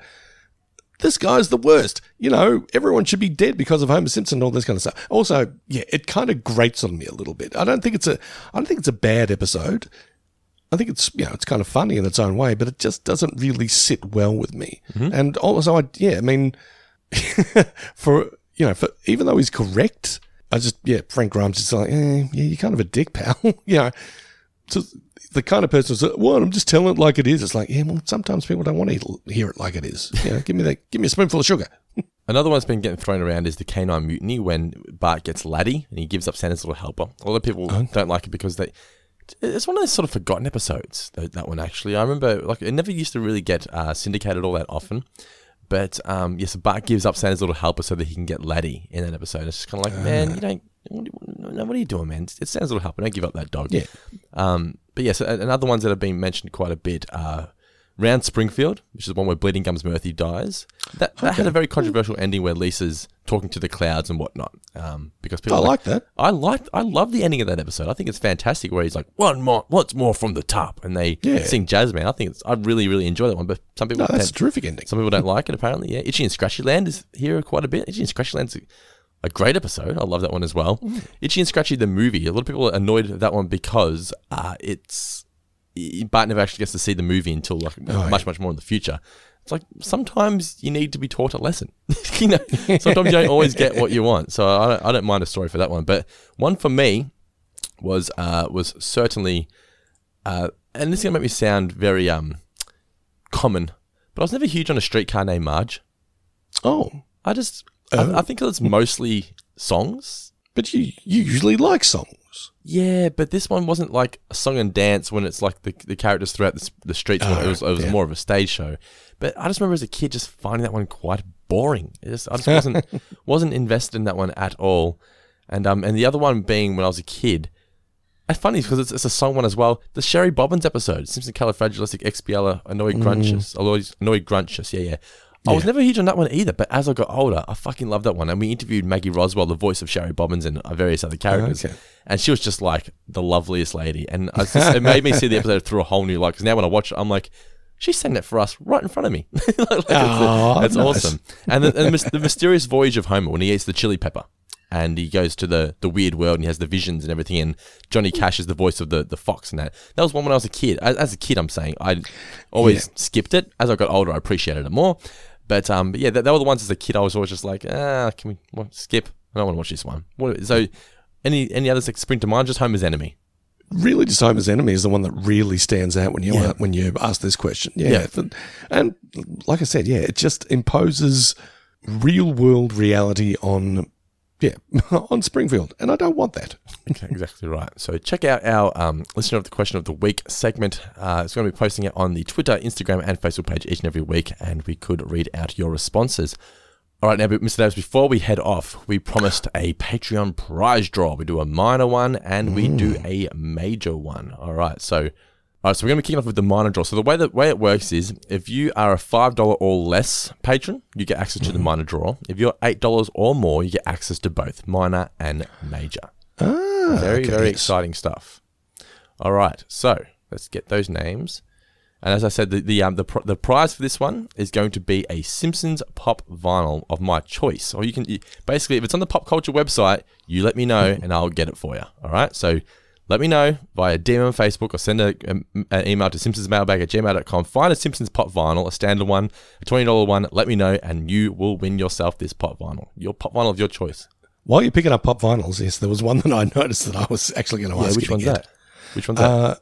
this guy's the worst, you know, everyone should be dead because of Homer Simpson and all this kind of stuff. Also, yeah, it kind of grates on me a little bit. I don't think it's a, I don't think it's a bad episode. I think it's you know it's kind of funny in its own way, but it just doesn't really sit well with me. And also, I yeah, I mean, for you know, for even though he's correct, I just yeah, Frank Grimes is like, eh, yeah, you're kind of a dick, pal. you know, so the kind of person who's like, well, I'm just telling it like it is. It's like, yeah, well, sometimes people don't want to hear it like it is. You know, give me that, give me a spoonful of sugar. Another one that's been getting thrown around is the canine mutiny when Bart gets Laddie and he gives up Santa's little helper. A lot of people don't like it because they. It's one of those sort of forgotten episodes. That, one actually, I remember like it never used to really get uh, syndicated all that often. But um, yes, Bart gives up Santa's little helper so that he can get Laddie in that episode. It's just kind of like, man, you don't. What, are you doing, man? It's Santa's little helper. Don't give up that dog. Yeah. Um, but yes, a- and other ones that have been mentioned quite a bit are Round Springfield, which is the one where Bleeding Gums Murphy dies. That, that had a very controversial ending where Lisa's talking to the clouds and whatnot. Um, because people I are like that. I like I love the ending of that episode. I think it's fantastic where he's like one more, what's more from the top, and they Yeah. sing Jazzman. I think it's I really really enjoy that one. But some people No, that's a terrific ending. Some people don't like it. Apparently, yeah. Itchy and Scratchy Land is here quite a bit. Itchy and Scratchy Land's a, great episode. I love that one as well. Itchy and Scratchy the movie. A lot of people are annoyed at that one because uh, it's Bart never actually gets to see the movie until like Oh, much much more in the future. It's like sometimes you need to be taught a lesson. you know, sometimes you don't always get what you want. So I don't, I don't mind a story for that one. But one for me was uh, was certainly, uh, and this is gonna make me sound very um common, but I was never huge on a streetcar named Marge. Oh, I just I, um, I think it's mostly songs. but you you usually like songs. Yeah, but this one wasn't like a song and dance when it's like the, the characters throughout the, the streets. Oh, it ah, was, it was yeah. more of a stage show. But I just remember as a kid just finding that one quite boring. It just, I just wasn't wasn't invested in that one at all. And um and the other one being when I was a kid. It's funny because it's, it's a song one as well. The Sherry Bobbins episode, Simpson Califragilistic Expiala Annoyed mm. Gruntious, Annoyed, Annoyed Gruntious. Yeah, yeah. I was never huge on that one either, but as I got older, I fucking loved that one. And we interviewed Maggie Roswell, the voice of Sherry Bobbins, and various other characters. okay. And she was just like the loveliest lady. And I just, it made me see the episode through a whole new light. Because now when I watch it, I'm like, she sang that for us right in front of me. like, it's Aw, it's nice. awesome. And the, and the, mys- the mysterious voyage of Homer when he eats the chili pepper. And he goes to the, the weird world and he has the visions and everything. And Johnny Cash is the voice of the, the fox and that. That was one when I was a kid. As, as a kid, I'm saying I always skipped it. As I got older, I appreciated it more. But um, but yeah, they, they were the ones as a kid. I was always just like, ah, can we skip? I don't want to watch this one. What, so, any any others that spring to mind? Just Homer's Enemy. really just Homer's enemy is the one that really stands out when you Yeah. when you ask this question. Yeah, Yeah. and like I said, yeah, it just imposes real world reality on yeah on Springfield, and I don't want that. Okay, exactly right. So check out our um, listener of the question of the week segment. Uh, it's going to be posting it on the Twitter, Instagram, and Facebook page each and every week, and we could read out your responses. All right, now, Mr. Davis, before we head off, we promised a Patreon prize draw. We do a minor one and we do a major one. All right, so all right, so we're going to be kicking off with the minor draw. So the way the way it works is, if you are a five dollar or less patron, you get access to the minor draw. If you're eight dollars or more, you get access to both minor and major. Ah, Very, okay, very exciting stuff. All right, so let's get those names. And as I said, the the, um, the the prize for this one is going to be a Simpsons pop vinyl of my choice. Or you can you, basically, if it's on the pop culture website, you let me know and I'll get it for you. All right. So let me know via DM on Facebook or send a, um, an email to simpsonsmailbag at gmail.com. Find a Simpsons pop vinyl, a standard one, a $20 one. Let me know and you will win yourself this pop vinyl. Your pop vinyl of your choice. While you're picking up pop vinyls, yes, there was one that I noticed that I was actually going to Yeah, ask which you one's that? Which one's that? Uh,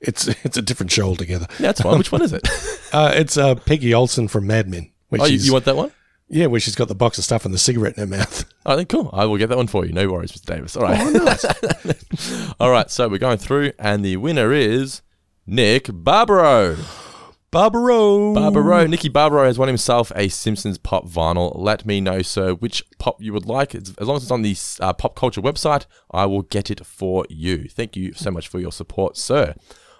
it's it's a different show altogether. That's fine. Which one is it? uh, it's uh, Peggy Olson from Mad Men. where Oh, you, she's- you want that one? Yeah, where she's got the box of stuff and the cigarette in her mouth. I think cool. I will get that one for you. No worries, Mr. Davis. All right. Oh, nice. All right. So we're going through, and the winner is Nick Barbaro. Barbaro. Barbaro. Nicky Barbaro has won himself a Simpsons pop vinyl. Let me know, sir, which pop you would like. As long as it's on the uh, pop culture website, I will get it for you. Thank you so much for your support, sir.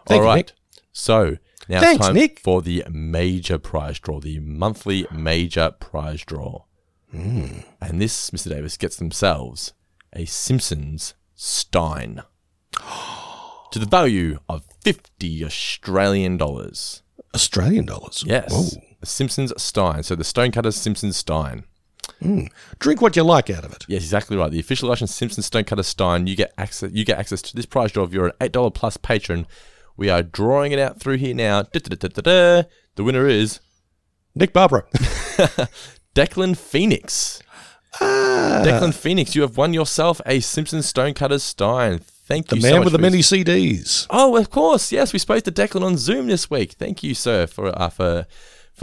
Thank All you, right. Nick. So now Thanks, it's time Nick. for the major prize draw, the monthly major prize draw. Hmm. And this, Mr. Davis, gets themselves a Simpsons Stein to the value of 50 Australian dollars. Australian dollars. Yes. Whoa. A Simpsons Stein. So the Stonecutters Simpsons Stein. Mm. Drink what you like out of it. Yes, exactly right. The official Russian Simpsons Stonecutter Stein. You get access. You get access to this prize draw if you're an eight dollar plus patron. We are drawing it out through here now. The winner is Nick Barbaro. Declan Phoenix. Ah. Declan Phoenix, you have won yourself a Simpsons Stonecutters Stein. Thank The you. man so much with the many CDs. Oh, of course. Yes, we spoke to Declan on Zoom this week. Thank you, sir, for uh, for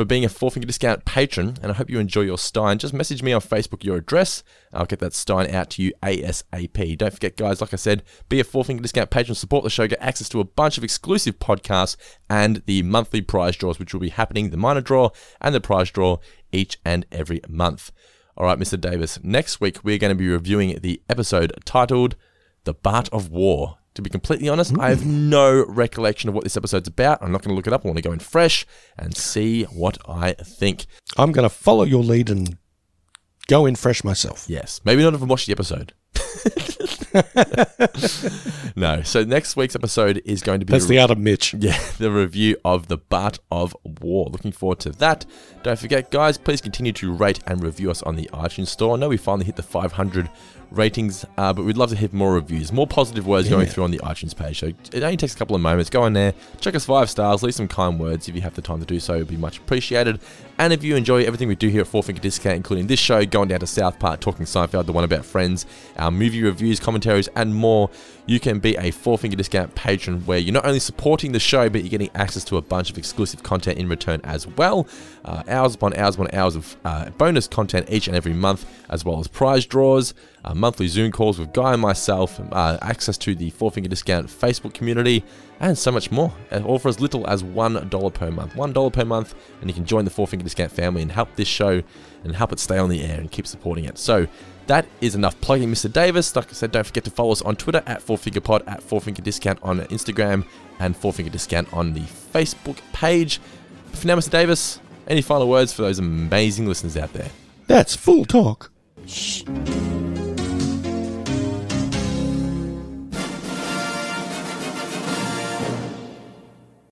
for being a four finger discount patron, and I hope you enjoy your Stein. Just message me on Facebook your address. I'll get that Stein out to you ASAP. Don't forget, guys, like I said, be a four finger discount patron, support the show, get access to a bunch of exclusive podcasts and the monthly prize draws, which will be happening the minor draw and the prize draw each and every month. All right, Mr. Davis, next week we're going to be reviewing the episode titled The Bart of War. To be completely honest, I have hmm. no recollection of what this episode's about. I'm not going to look it up. I want to go in fresh and see what I think. I'm going to follow your lead and go in fresh myself. Yes, maybe not I watched the episode. no, so next week's episode is going to be That's the art of Mitch. Yeah, the review of the Bart of War. Looking forward to that. Don't forget, guys, please continue to rate and review us on the iTunes Store. I know we finally hit the 500 ratings, uh, but we'd love to hear more reviews, more positive words going through on the iTunes page. So it only takes a couple of moments. Go in there, check us five stars, leave some kind words if you have the time to do so. It'd be much appreciated. And if you enjoy everything we do here at Four Finger Discount, including this show, going down to South Park, talking Seinfeld, the one about friends, our movie reviews, commentaries, and more, you can be a Four Finger Discount patron where you're not only supporting the show, but you're getting access to a bunch of exclusive content in return as well. Uh, hours upon hours upon hours of uh, bonus content each and every month, as well as prize draws, uh, monthly Zoom calls with Guy and myself, uh, access to the Four Finger Discount Facebook community, and so much more. Uh, All for as little as $1 per month. $1 per month, and you can join the Four Finger Discount family and help this show and help it stay on the air and keep supporting it. So, that is enough plugging Mr. Davis. Like I said, don't forget to follow us on Twitter at Four Finger Pod, at Four Finger Discount on Instagram, and Four Finger Discount on the Facebook page. For now, Mr. Davis, any final words for those amazing listeners out there? That's full talk. Shh.